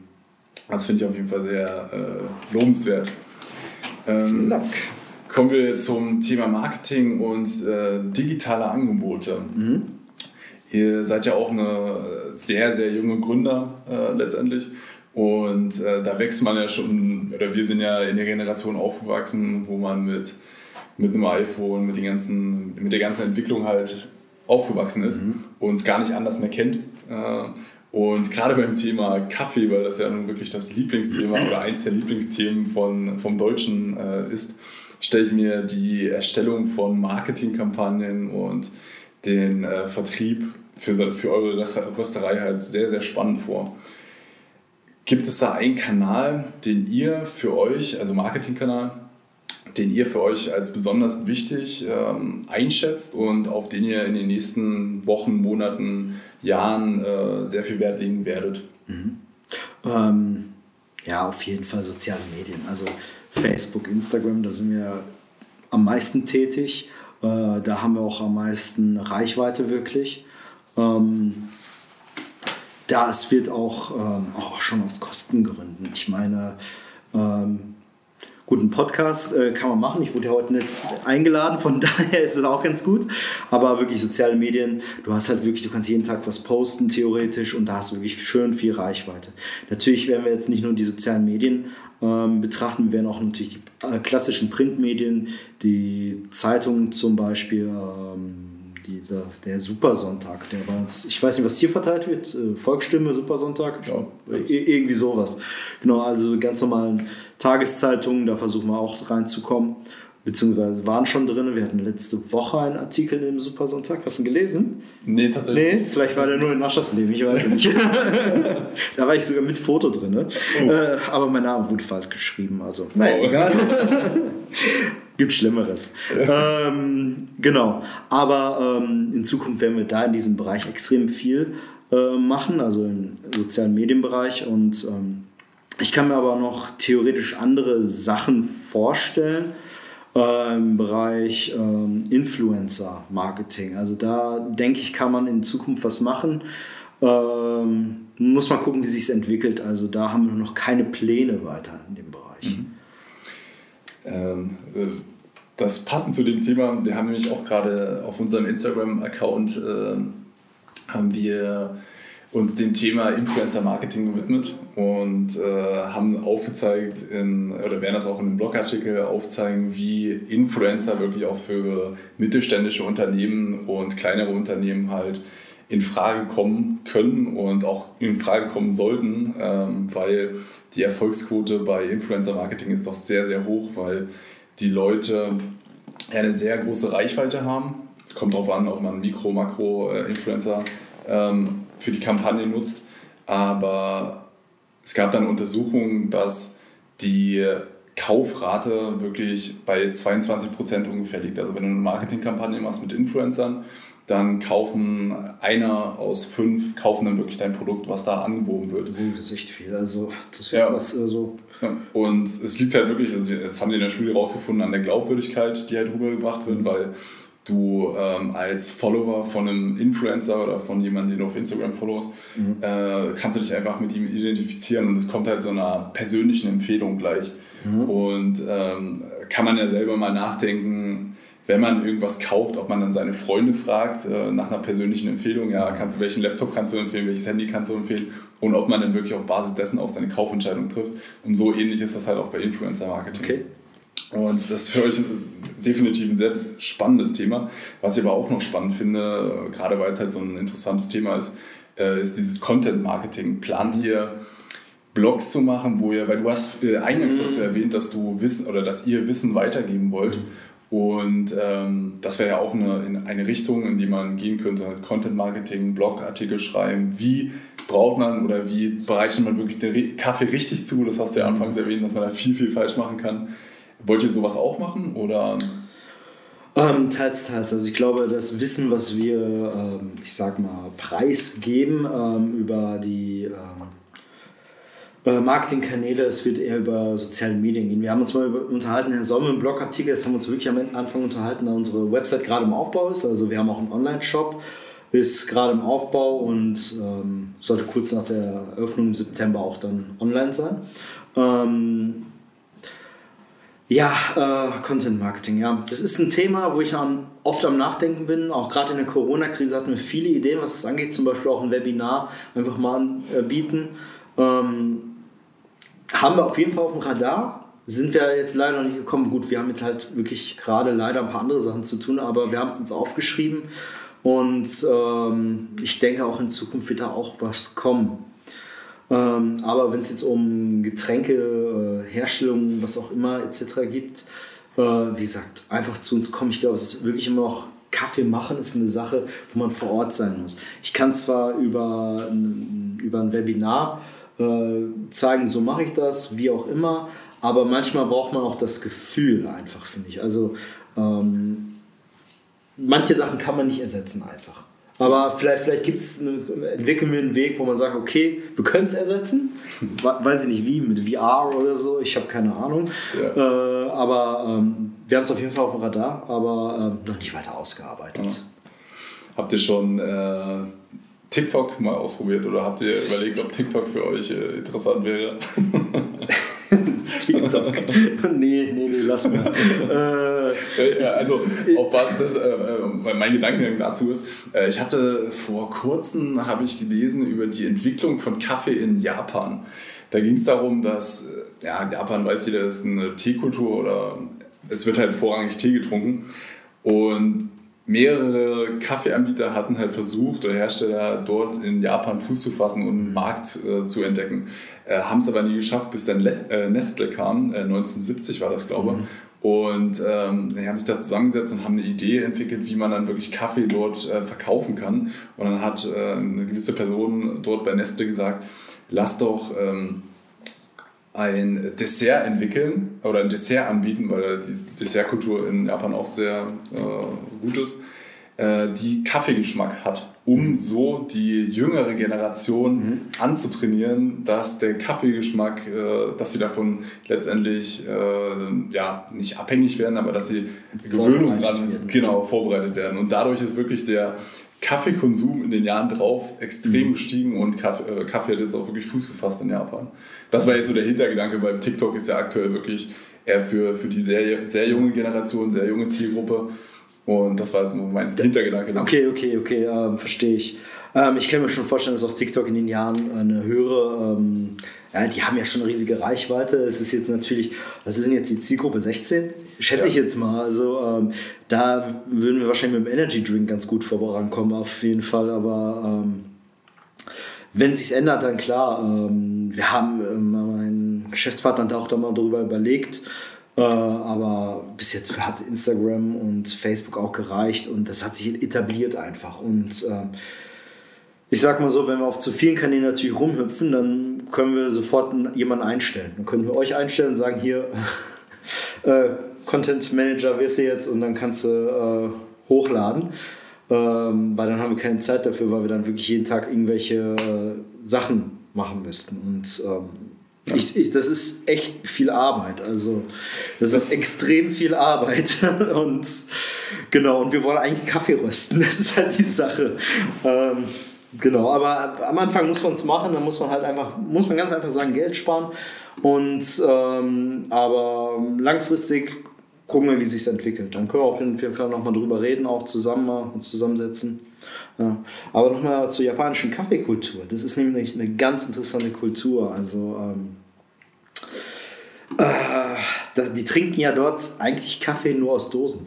Das finde ich auf jeden Fall sehr äh, lobenswert. Ähm, kommen wir zum Thema Marketing und äh, digitale Angebote. Mhm. Ihr seid ja auch eine sehr, sehr junge Gründer äh, letztendlich und äh, da wächst man ja schon, oder wir sind ja in der Generation aufgewachsen, wo man mit, mit einem iPhone, mit, den ganzen, mit der ganzen Entwicklung halt aufgewachsen ist mhm. und es gar nicht anders mehr kennt. Äh, und gerade beim Thema Kaffee, weil das ja nun wirklich das Lieblingsthema oder eins der Lieblingsthemen von, vom Deutschen äh, ist, stelle ich mir die Erstellung von Marketingkampagnen und den äh, Vertrieb für, für eure Rösterei halt sehr, sehr spannend vor. Gibt es da einen Kanal, den ihr für euch, also Marketingkanal, den ihr für euch als besonders wichtig ähm, einschätzt und auf den ihr in den nächsten Wochen, Monaten, Jahren äh, sehr viel Wert legen werdet? Mhm.
Ähm, ja, auf jeden Fall soziale Medien. Also Facebook, Instagram, da sind wir am meisten tätig. Äh, da haben wir auch am meisten Reichweite wirklich. Ähm, das wird auch, ähm, auch schon aus Kostengründen. Ich meine, ähm, guten Podcast äh, kann man machen. Ich wurde ja heute nicht eingeladen, von [laughs] daher ist es auch ganz gut. Aber wirklich soziale Medien, du hast halt wirklich, du kannst jeden Tag was posten, theoretisch, und da hast du wirklich schön viel Reichweite. Natürlich werden wir jetzt nicht nur die sozialen Medien ähm, betrachten, wir werden auch natürlich die äh, klassischen Printmedien, die Zeitungen zum Beispiel, ähm, die, der, der Supersonntag, der bei uns, ich weiß nicht, was hier verteilt wird, äh, Volksstimme, Supersonntag, ja, irgendwie sowas. Genau, also ganz normalen Tageszeitungen, da versuchen wir auch reinzukommen beziehungsweise waren schon drin. Wir hatten letzte Woche einen Artikel im Supersonntag. Hast du ihn gelesen?
Nee, tatsächlich. Nee,
vielleicht war der nur in Naschersleben, ich weiß nicht. [laughs] da war ich sogar mit Foto drin. Ne? Oh. Äh, aber mein Name wurde falsch geschrieben, also oh. egal. [laughs] Gibt Schlimmeres. Ähm, genau. Aber ähm, in Zukunft werden wir da in diesem Bereich extrem viel äh, machen, also im sozialen Medienbereich. Und ähm, ich kann mir aber noch theoretisch andere Sachen vorstellen äh, im Bereich äh, Influencer-Marketing. Also da denke ich, kann man in Zukunft was machen. Ähm, muss man gucken, wie sich es entwickelt. Also da haben wir noch keine Pläne weiter in dem Bereich. Mhm.
Ähm, äh, das passend zu dem Thema, wir haben nämlich auch gerade auf unserem Instagram-Account äh, haben wir uns dem Thema Influencer Marketing gewidmet und äh, haben aufgezeigt, in, oder werden das auch in einem Blogartikel aufzeigen, wie Influencer wirklich auch für mittelständische Unternehmen und kleinere Unternehmen halt in Frage kommen können und auch in Frage kommen sollten, ähm, weil die Erfolgsquote bei Influencer Marketing ist doch sehr, sehr hoch, weil die Leute eine sehr große Reichweite haben. Kommt darauf an, ob man Mikro-, Makro-Influencer ähm, für die Kampagne nutzt. Aber es gab dann Untersuchungen, dass die Kaufrate wirklich bei 22 Prozent ungefähr liegt. Also wenn du eine Marketingkampagne machst mit Influencern, dann kaufen einer aus fünf kaufen dann wirklich dein Produkt, was da angewoben wird.
Das ist echt viel. Also das ist ja. was also
ja. Und es liegt halt wirklich, also jetzt haben die in der Studie rausgefunden, an der Glaubwürdigkeit, die halt rübergebracht wird, weil du ähm, als Follower von einem Influencer oder von jemandem, den du auf Instagram followst, mhm. äh, kannst du dich einfach mit ihm identifizieren und es kommt halt so einer persönlichen Empfehlung gleich. Mhm. Und ähm, kann man ja selber mal nachdenken, wenn man irgendwas kauft, ob man dann seine Freunde fragt äh, nach einer persönlichen Empfehlung, ja, kannst du welchen Laptop kannst du empfehlen, welches Handy kannst du empfehlen und ob man dann wirklich auf Basis dessen auch seine Kaufentscheidung trifft. Und so ähnlich ist das halt auch bei Influencer-Marketing. Okay. Und das ist für euch definitiv ein sehr spannendes Thema. Was ich aber auch noch spannend finde, gerade weil es halt so ein interessantes Thema ist, äh, ist dieses Content Marketing. Plant ihr Blogs zu machen, wo ihr, weil du hast äh, eingangs mhm. hast du erwähnt, dass du Wissen oder dass ihr Wissen weitergeben wollt. Mhm. Und ähm, das wäre ja auch eine, in eine Richtung, in die man gehen könnte. Content Marketing, Blogartikel schreiben. Wie braucht man oder wie bereitet man wirklich den Kaffee richtig zu? Das hast du ja anfangs erwähnt, dass man da viel, viel falsch machen kann. Wollt ihr sowas auch machen oder?
Ähm, teils, teils. Also ich glaube, das Wissen, was wir, ähm, ich sag mal, preisgeben ähm, über die ähm, äh, Marketingkanäle, es wird eher über soziale Medien gehen. Wir haben uns mal über, unterhalten im Sommer im Blogartikel, das haben wir uns wirklich am Anfang unterhalten, da unsere Website gerade im Aufbau ist. Also wir haben auch einen Online-Shop, ist gerade im Aufbau und ähm, sollte kurz nach der Eröffnung im September auch dann online sein. Ähm, ja, äh, Content Marketing, ja. Das ist ein Thema, wo ich am, oft am Nachdenken bin. Auch gerade in der Corona-Krise hatten wir viele Ideen, was es angeht. Zum Beispiel auch ein Webinar einfach mal anbieten. Ähm, haben wir auf jeden Fall auf dem Radar. Sind wir jetzt leider noch nicht gekommen. Gut, wir haben jetzt halt wirklich gerade leider ein paar andere Sachen zu tun, aber wir haben es uns aufgeschrieben. Und ähm, ich denke auch in Zukunft wird da auch was kommen. Ähm, aber wenn es jetzt um Getränke, äh, Herstellung, was auch immer etc. gibt, äh, wie gesagt, einfach zu uns kommen. Ich glaube, es ist wirklich immer noch Kaffee machen ist eine Sache, wo man vor Ort sein muss. Ich kann zwar über über ein Webinar äh, zeigen, so mache ich das, wie auch immer, aber manchmal braucht man auch das Gefühl einfach, finde ich. Also ähm, manche Sachen kann man nicht ersetzen einfach. Aber vielleicht, vielleicht gibt's eine, entwickeln wir einen Weg, wo man sagt, okay, wir können es ersetzen. Weiß ich nicht wie, mit VR oder so, ich habe keine Ahnung. Ja. Äh, aber ähm, wir haben es auf jeden Fall auf dem Radar, aber ähm, noch nicht weiter ausgearbeitet. Ja.
Habt ihr schon äh, TikTok mal ausprobiert oder habt ihr überlegt, ob TikTok für euch äh, interessant wäre? [laughs]
TikTok. nee, nee, nee, lass mal.
Äh, also, auf was das, äh, äh mein Gedankengang dazu ist, äh, ich hatte vor kurzem, habe ich gelesen über die Entwicklung von Kaffee in Japan. Da ging es darum, dass, äh, ja, Japan weiß jeder, ist eine Teekultur oder es wird halt vorrangig Tee getrunken. Und mehrere Kaffeeanbieter hatten halt versucht oder Hersteller dort in Japan Fuß zu fassen und einen Markt äh, zu entdecken. Äh, haben es aber nie geschafft, bis dann Le äh, Nestle kam. 1970 war das, glaube ich. Mhm. Und ähm, die haben sich da zusammengesetzt und haben eine Idee entwickelt, wie man dann wirklich Kaffee dort äh, verkaufen kann. Und dann hat äh, eine gewisse Person dort bei Nestle gesagt, lass doch ähm, ein Dessert entwickeln oder ein Dessert anbieten, weil die Dessertkultur in Japan auch sehr äh, gut ist, äh, die Kaffeegeschmack hat, um so die jüngere Generation mhm. anzutrainieren, dass der Kaffeegeschmack, äh, dass sie davon letztendlich äh, ja, nicht abhängig werden, aber dass sie Gewöhnung dran genau, vorbereitet werden. Und dadurch ist wirklich der Kaffeekonsum in den Jahren drauf extrem mhm. gestiegen und Kaffee, äh, Kaffee, hat jetzt auch wirklich Fuß gefasst in Japan. Das war jetzt so der Hintergedanke, weil TikTok ist ja aktuell wirklich eher für, für die sehr, sehr junge Generation, sehr junge Zielgruppe. Und das war mein Hintergedanke.
Okay, okay, okay, ähm, verstehe ich. Ähm, ich kann mir schon vorstellen, dass auch TikTok in den Jahren eine höhere, ähm, ja, die haben ja schon eine riesige Reichweite. Es ist jetzt natürlich, was ist denn jetzt die Zielgruppe 16? Schätze ja. ich jetzt mal. Also ähm, da würden wir wahrscheinlich mit dem Energy Drink ganz gut vorankommen, auf jeden Fall. Aber ähm, wenn es sich ändert, dann klar. Ähm, wir haben, ähm, mein Geschäftspartner hat auch da mal darüber überlegt. Äh, aber bis jetzt hat Instagram und Facebook auch gereicht und das hat sich etabliert einfach. Und äh, ich sag mal so, wenn wir auf zu vielen Kanälen natürlich rumhüpfen, dann können wir sofort jemanden einstellen. Dann können wir euch einstellen und sagen, hier, [laughs] äh, Content Manager wirst du jetzt und dann kannst du äh, hochladen. Ähm, weil dann haben wir keine Zeit dafür, weil wir dann wirklich jeden Tag irgendwelche äh, Sachen machen müssten. Und ähm, ja. ich, ich, das ist echt viel Arbeit. Also, das, das ist extrem viel Arbeit. [laughs] und genau, und wir wollen eigentlich Kaffee rösten. Das ist halt die Sache. Ähm, genau, aber am Anfang muss man es machen, dann muss man halt einfach, muss man ganz einfach sagen, Geld sparen. Und ähm, aber langfristig gucken wir, wie sich entwickelt. Dann können wir auf jeden Fall nochmal drüber reden, auch zusammen uns zusammensetzen. Ja. Aber nochmal zur japanischen Kaffeekultur. Das ist nämlich eine ganz interessante Kultur. Also ähm, äh, die trinken ja dort eigentlich Kaffee nur aus Dosen.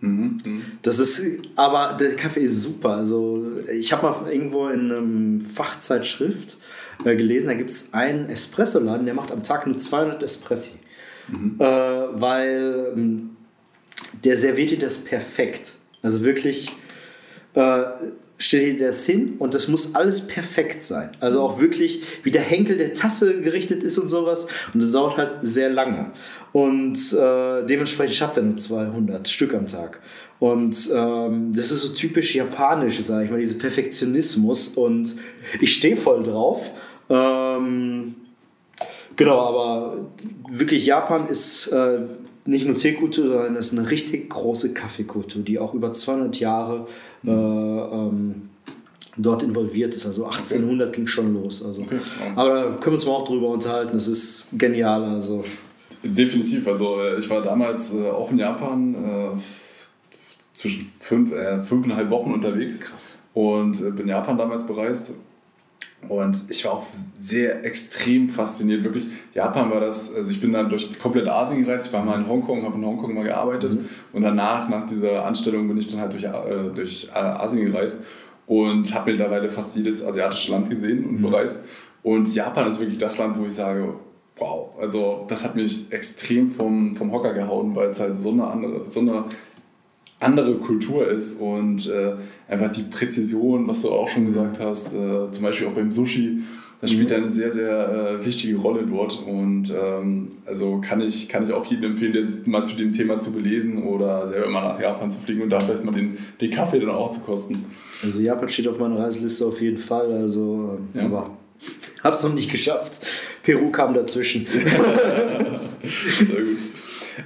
Mhm. Das ist, aber der Kaffee ist super. Also ich habe mal irgendwo in einem Fachzeitschrift äh, gelesen, da gibt es einen Espresso-Laden, der macht am Tag nur 200 Espressi. Mhm. Äh, weil ähm, der serviert dir das perfekt. Also wirklich äh, stell dir das hin und das muss alles perfekt sein. Also auch wirklich, wie der Henkel der Tasse gerichtet ist und sowas. Und das dauert halt sehr lange. Und äh, dementsprechend schafft er nur 200 Stück am Tag. Und ähm, das ist so typisch japanisch, sage ich mal, dieser Perfektionismus. Und ich stehe voll drauf. Ähm, Genau, aber wirklich Japan ist äh, nicht nur Teekultur, sondern es ist eine richtig große Kaffeekultur, die auch über 200 Jahre äh, ähm, dort involviert ist. Also 1800 okay. ging schon los. Also. Okay. Aber da können wir uns mal auch drüber unterhalten. Das ist genial. Also.
Definitiv. Also äh, ich war damals äh, auch in Japan äh, zwischen fünf, äh, fünfeinhalb Wochen unterwegs.
Krass.
Und äh, bin Japan damals bereist und ich war auch sehr extrem fasziniert. Wirklich, Japan war das, also ich bin dann durch komplett Asien gereist. Ich war mal in Hongkong, habe in Hongkong mal gearbeitet. Mhm. Und danach, nach dieser Anstellung, bin ich dann halt durch, äh, durch äh, Asien gereist und habe mittlerweile fast jedes asiatische Land gesehen und mhm. bereist. Und Japan ist wirklich das Land, wo ich sage, wow, also das hat mich extrem vom, vom Hocker gehauen, weil es halt so eine andere, so eine andere Kultur ist und äh, einfach die Präzision, was du auch schon gesagt hast, äh, zum Beispiel auch beim Sushi, das spielt mhm. eine sehr, sehr äh, wichtige Rolle dort und ähm, also kann ich, kann ich auch jedem empfehlen, der sich mal zu dem Thema zu belesen oder selber mal nach Japan zu fliegen und da vielleicht mal den, den Kaffee dann auch zu kosten.
Also Japan steht auf meiner Reiseliste auf jeden Fall, also ähm, ja. aber [laughs] hab's noch nicht geschafft. Peru kam dazwischen. [laughs]
sehr gut.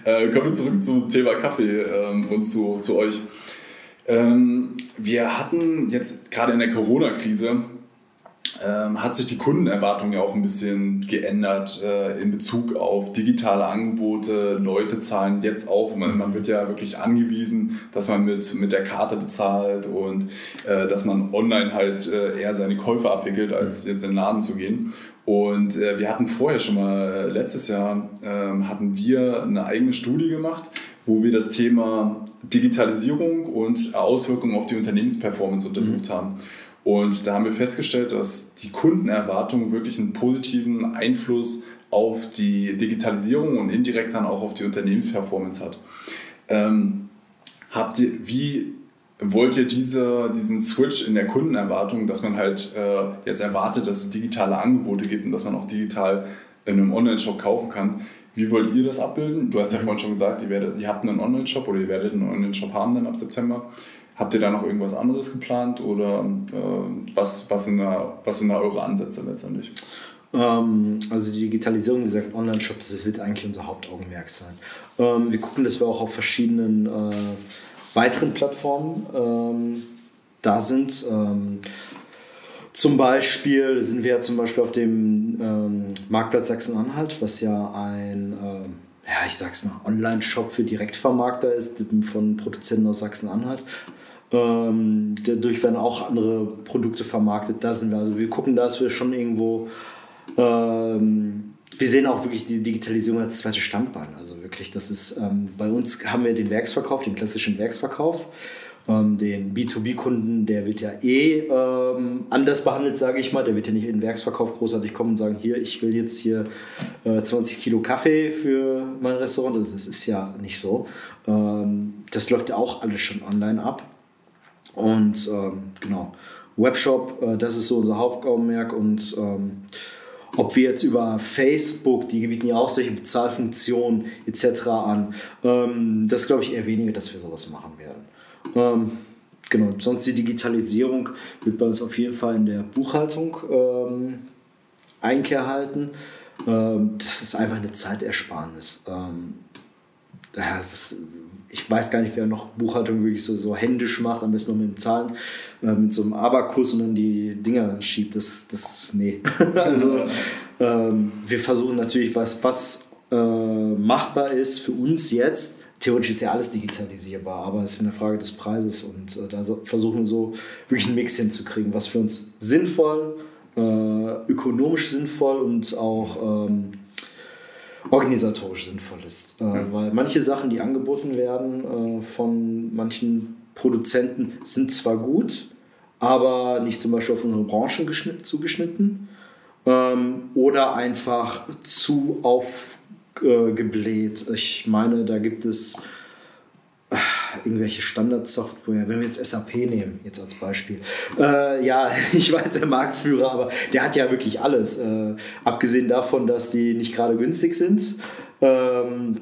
Äh, kommen wir zurück zum Thema Kaffee ähm, und zu, zu euch. Ähm, wir hatten jetzt gerade in der Corona-Krise ähm, hat sich die Kundenerwartung ja auch ein bisschen geändert äh, in Bezug auf digitale Angebote. Leute zahlen jetzt auch, man, man, wird ja wirklich angewiesen, dass man mit, mit der Karte bezahlt und äh, dass man online halt äh, eher seine Käufe abwickelt, als jetzt in den Laden zu gehen. Und äh, wir hatten vorher schon mal, äh, letztes Jahr ähm, hatten wir eine eigene Studie gemacht, wo wir das Thema Digitalisierung und Auswirkungen auf die Unternehmensperformance untersucht mhm. haben. Und da haben wir festgestellt, dass die Kundenerwartung wirklich einen positiven Einfluss auf die Digitalisierung und indirekt dann auch auf die Unternehmensperformance hat. Ähm, habt ihr, wie wollt ihr diese, diesen Switch in der Kundenerwartung, dass man halt äh, jetzt erwartet, dass es digitale Angebote gibt und dass man auch digital in einem Online-Shop kaufen kann, wie wollt ihr das abbilden? Du hast ja mhm. vorhin schon gesagt, ihr, werdet, ihr habt einen Online-Shop oder ihr werdet einen Online-Shop haben dann ab September. Habt ihr da noch irgendwas anderes geplant oder äh, was, was, sind da, was sind da eure Ansätze letztendlich?
Ähm, also die Digitalisierung dieser Online-Shop, das wird eigentlich unser Hauptaugenmerk sein. Ähm, wir gucken, dass wir auch auf verschiedenen äh, weiteren Plattformen ähm, da sind. Zum Beispiel sind wir ja zum Beispiel auf dem ähm, Marktplatz Sachsen-Anhalt, was ja ein, ähm, ja, ich sag's mal, Online-Shop für Direktvermarkter ist, von Produzenten aus Sachsen-Anhalt. Ähm, dadurch werden auch andere Produkte vermarktet. Da sind wir. Also wir gucken, dass wir schon irgendwo. Ähm, wir sehen auch wirklich die Digitalisierung als zweite Standbein. Also wirklich, das ist ähm, bei uns haben wir den Werksverkauf, den klassischen Werksverkauf. Ähm, den B2B-Kunden, der wird ja eh ähm, anders behandelt, sage ich mal. Der wird ja nicht in den Werksverkauf großartig kommen und sagen, hier, ich will jetzt hier äh, 20 Kilo Kaffee für mein Restaurant. Das, das ist ja nicht so. Ähm, das läuft ja auch alles schon online ab. Und ähm, genau, Webshop, äh, das ist so unser Hauptaugenmerk und ähm, ob wir jetzt über Facebook, die bieten ja auch solche Bezahlfunktionen etc. an, ähm, das glaube ich eher weniger, dass wir sowas machen werden. Ähm, genau, sonst die Digitalisierung wird bei uns auf jeden Fall in der Buchhaltung ähm, Einkehr halten. Ähm, das ist einfach eine Zeitersparnis. Ähm, ja, das, ich weiß gar nicht, wer noch Buchhaltung wirklich so, so händisch macht, am besten noch mit dem Zahlen, äh, mit so einem Abakus und dann die Dinger schiebt. Das, das nee. [laughs] also ähm, wir versuchen natürlich was, was äh, machbar ist für uns jetzt theoretisch ist ja alles digitalisierbar, aber es ist eine Frage des Preises und äh, da versuchen wir so wirklich einen Mix hinzukriegen, was für uns sinnvoll, äh, ökonomisch sinnvoll und auch ähm, organisatorisch sinnvoll ist. Äh, ja. Weil manche Sachen, die angeboten werden äh, von manchen Produzenten, sind zwar gut, aber nicht zum Beispiel auf unsere Branche zugeschnitten ähm, oder einfach zu auf äh, gebläht. Ich meine, da gibt es äh, irgendwelche Standardsoftware, wenn wir jetzt SAP nehmen, jetzt als Beispiel. Äh, ja, [laughs] ich weiß, der Marktführer, aber der hat ja wirklich alles. Äh, abgesehen davon, dass die nicht gerade günstig sind. Ähm,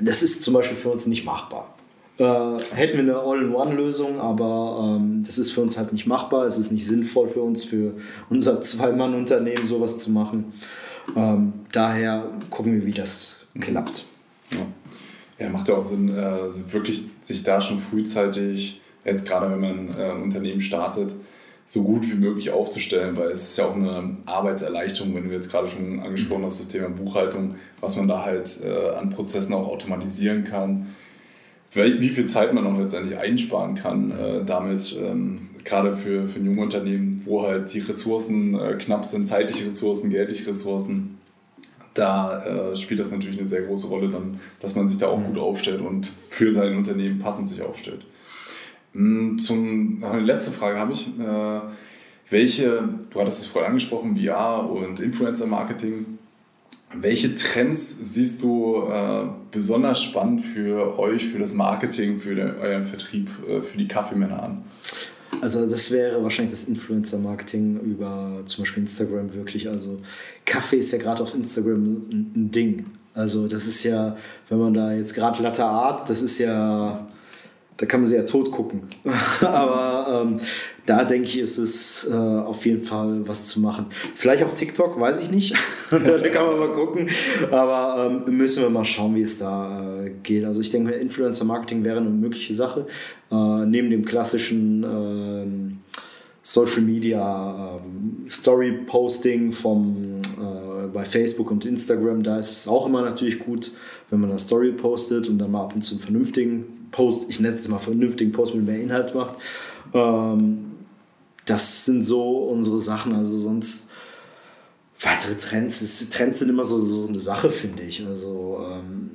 das ist zum Beispiel für uns nicht machbar. Äh, hätten wir eine All-in-One-Lösung, aber ähm, das ist für uns halt nicht machbar. Es ist nicht sinnvoll für uns, für unser [laughs] Zwei-Mann-Unternehmen sowas zu machen. Ähm, daher gucken wir, wie das klappt.
Ja. ja, macht ja auch Sinn, äh, wirklich sich da schon frühzeitig, jetzt gerade wenn man äh, ein Unternehmen startet, so gut wie möglich aufzustellen, weil es ist ja auch eine Arbeitserleichterung, wenn du jetzt gerade schon angesprochen hast, das Thema Buchhaltung, was man da halt äh, an Prozessen auch automatisieren kann, wie viel Zeit man auch letztendlich einsparen kann äh, damit, ähm, gerade für, für ein junges Unternehmen, wo halt die Ressourcen äh, knapp sind, zeitliche Ressourcen, geldliche Ressourcen, da äh, spielt das natürlich eine sehr große Rolle dann, dass man sich da auch mhm. gut aufstellt und für sein Unternehmen passend sich aufstellt. Mm, zum, eine letzte Frage habe ich. Äh, welche, du hattest es vorher angesprochen, VR und Influencer-Marketing, welche Trends siehst du äh, besonders spannend für euch, für das Marketing, für den, euren Vertrieb, äh, für die Kaffeemänner an?
Also das wäre wahrscheinlich das Influencer-Marketing über zum Beispiel Instagram wirklich. Also Kaffee ist ja gerade auf Instagram ein, Ding. Also das ist ja, wenn man da jetzt gerade Latte Art, das ist ja da kann man sie ja tot gucken. [laughs] Aber ähm, da denke ich, ist es äh, auf jeden Fall was zu machen. Vielleicht auch TikTok, weiß ich nicht. [laughs] da kann man mal gucken. Aber ähm, müssen wir mal schauen, wie es da äh, geht. Also ich denke, Influencer-Marketing wäre eine mögliche Sache. Äh, neben dem klassischen ähm, Social Media ähm, Story Posting vom, äh, bei Facebook und Instagram, da ist es auch immer natürlich gut, wenn man eine Story postet und dann mal ab und zu einen vernünftigen Post, ich nenne es mal vernünftigen Post mit mehr Inhalt macht. Ähm, das sind so unsere Sachen. Also sonst weitere Trends. Ist, Trends sind immer so, so eine Sache, finde ich. Also ähm,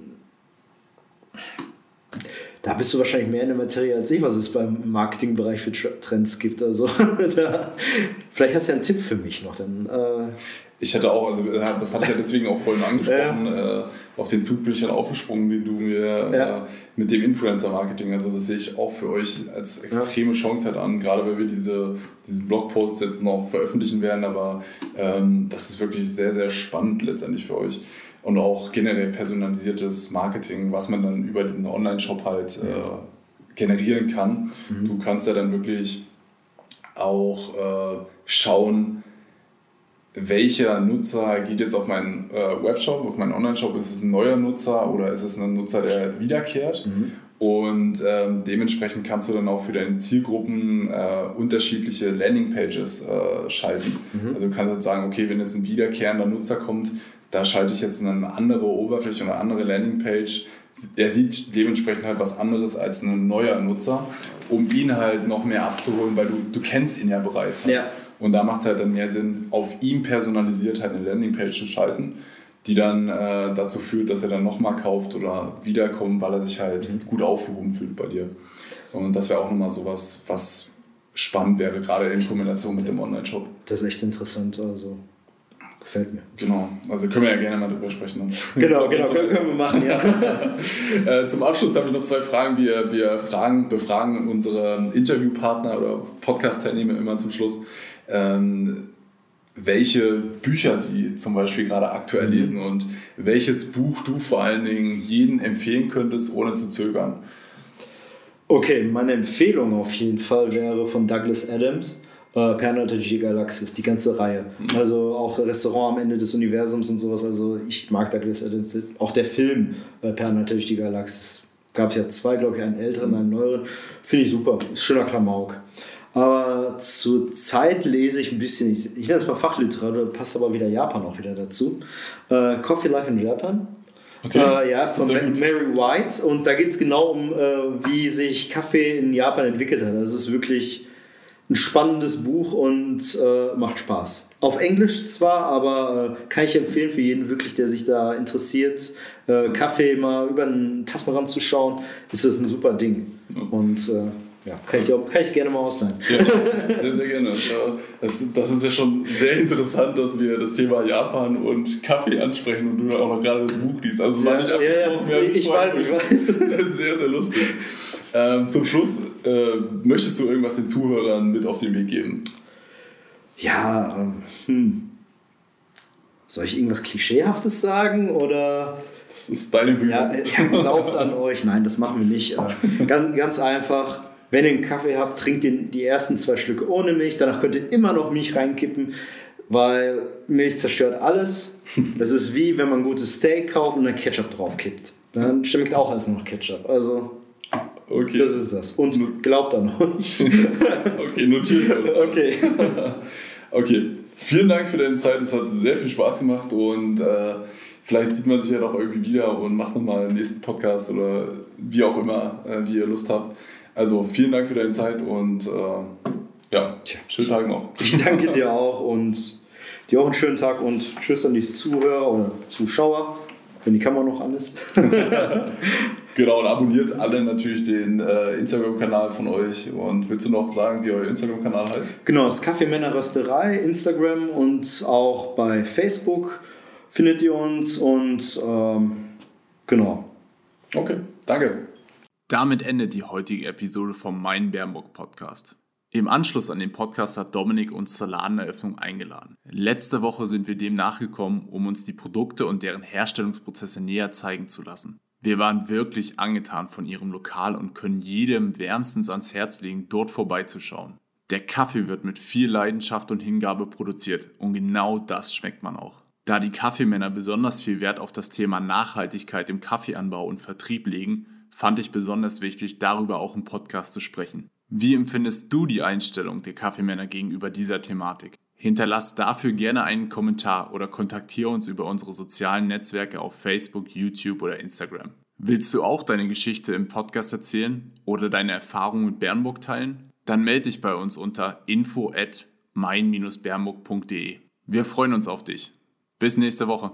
da bist du wahrscheinlich mehr in der Materie als ich, was es beim Marketingbereich für Trends gibt. Also [laughs] da, vielleicht hast du ja einen Tipp für mich noch. Dann, äh,
ich hätte auch, also das hatte ich ja deswegen auch vorhin angesprochen, ja. äh, auf den Zug bin ich dann aufgesprungen, den du mir ja. äh, mit dem Influencer-Marketing, also das sehe ich auch für euch als extreme. Chance halt an, gerade weil wir diese, diese Blogposts jetzt noch veröffentlichen werden, aber ähm, das ist wirklich sehr, sehr spannend letztendlich für euch. Und auch generell personalisiertes Marketing, was man dann über den Online-Shop halt äh, generieren kann. Mhm. Du kannst ja dann wirklich auch äh, schauen, welcher Nutzer geht jetzt auf meinen äh, Webshop, auf meinen Online-Shop? Ist es ein neuer Nutzer oder ist es ein Nutzer, der wiederkehrt? Mhm. Und ähm, dementsprechend kannst du dann auch für deine Zielgruppen äh, unterschiedliche Landingpages äh, schalten. Mhm. Also du kannst jetzt sagen, okay, wenn jetzt ein wiederkehrender Nutzer kommt, da schalte ich jetzt eine andere Oberfläche oder eine andere Landingpage. Er sieht dementsprechend halt was anderes als ein neuer Nutzer, um ihn halt noch mehr abzuholen, weil du, du kennst ihn ja bereits.
Ja.
Und da macht es halt dann mehr Sinn, auf ihm personalisiert halt eine Landingpage zu schalten, die dann äh, dazu führt, dass er dann nochmal kauft oder wiederkommt, weil er sich halt mhm. gut aufgehoben fühlt bei dir. Und das wäre auch nochmal sowas, was spannend wäre, gerade in Kombination mit dem Online-Shop.
Das ist echt interessant, also gefällt mir.
Genau, also können wir ja gerne mal drüber sprechen.
Genau, genau, können, können wir machen, ja. [laughs]
Äh, zum Abschluss habe ich noch zwei Fragen. Wir, wir fragen, befragen unsere Interviewpartner oder Podcast-Teilnehmer immer zum Schluss ähm, welche Bücher sie zum Beispiel gerade aktuell mhm. lesen und welches Buch du vor allen Dingen jeden empfehlen könntest, ohne zu zögern.
Okay, meine Empfehlung auf jeden Fall wäre von Douglas Adams. Äh, Pernatage Galaxis, die ganze Reihe. Mhm. Also auch Restaurant am Ende des Universums und sowas. Also ich mag Douglas Adams. Auch der Film äh, Pernatage Galaxis. Gab es ja zwei, glaube ich, einen älteren, einen neueren. Finde ich super. Ist schöner Klamauk. Aber zurzeit lese ich ein bisschen, ich, ich nenne es mal Fachliteratur, passt aber wieder Japan auch wieder dazu. Äh, Coffee Life in Japan. Okay. Äh, ja, von Mary White. Und da geht es genau um, äh, wie sich Kaffee in Japan entwickelt hat. Das ist wirklich ein spannendes Buch und äh, macht Spaß. Auf Englisch zwar, aber äh, kann ich empfehlen für jeden wirklich, der sich da interessiert, äh, Kaffee mal über einen Tassenrand zu schauen, ist das ein super Ding. Und äh, ja, kann ich, auch, kann ich gerne mal ausleihen.
Ja, sehr, sehr gerne. Das, das ist ja schon sehr interessant, dass wir das Thema Japan und Kaffee ansprechen und du auch noch gerade das Buch liest. Also es war nicht
abgesprochen. Ja, ja, ich weiß, ich weiß. [laughs]
Sehr, sehr lustig. Ähm, zum Schluss, äh, möchtest du irgendwas den Zuhörern mit auf den Weg geben?
Ja, ähm, hm. Soll ich irgendwas Klischeehaftes sagen oder...
Das ist deine Bühne.
Ja, glaubt an [laughs] euch. Nein, das machen wir nicht. Äh, ganz, ganz einfach wenn ihr einen Kaffee habt, trinkt den die ersten zwei Schlücke ohne Milch. Danach könnt ihr immer noch Milch reinkippen, weil Milch zerstört alles. [laughs] Das ist wie wenn man ein gutes Steak kauft und dann Ketchup draufkippt. Dann schmeckt auch alles noch Ketchup. Also okay. das ist das. Und glaubt an euch. [laughs]
okay, notiert uns.
Okay. [laughs]
okay. Vielen Dank für deine Zeit. Es hat sehr viel Spaß gemacht und äh, vielleicht sieht man sich ja doch irgendwie wieder und macht nochmal einen nächsten Podcast oder wie auch immer, äh, wie ihr Lust habt. Also vielen Dank für deine Zeit und äh, ja, schönen Tag noch.
Ich danke dir auch und dir auch einen schönen Tag und tschüss an die Zuhörer oder Zuschauer, wenn die Kamera noch an ist. [laughs]
genau, und abonniert alle natürlich den äh, Instagram-Kanal von euch. Und willst du noch sagen, wie euer Instagram-Kanal heißt?
Genau, das Kaffeemänner Rösterei, Instagram und auch bei Facebook findet ihr uns und ähm, genau.
Okay, danke.
Damit endet die heutige Episode vom Mein Bernburg Podcast. Im Anschluss an den Podcast hat Dominik uns zur Ladeneröffnung eingeladen. Letzte Woche sind wir dem nachgekommen, um uns die Produkte und deren Herstellungsprozesse näher zeigen zu lassen. Wir waren wirklich angetan von ihrem Lokal und können jedem wärmstens ans Herz legen, dort vorbeizuschauen. Der Kaffee wird mit viel Leidenschaft und Hingabe produziert und genau das schmeckt man auch. Da die Kaffeemänner besonders viel Wert auf das Thema Nachhaltigkeit im Kaffeeanbau und Vertrieb legen, fand ich besonders wichtig, darüber auch im Podcast zu sprechen. Wie empfindest du die Einstellung der Kaffeemänner gegenüber dieser Thematik? Hinterlass dafür gerne einen Kommentar oder kontaktiere uns über unsere sozialen Netzwerke auf Facebook, YouTube oder Instagram. Willst du auch deine Geschichte im Podcast erzählen oder deine Erfahrungen mit Bernburg teilen? Dann melde dich bei uns unter info at mein-bernburg.de. Wir freuen uns auf dich. Bis nächste Woche.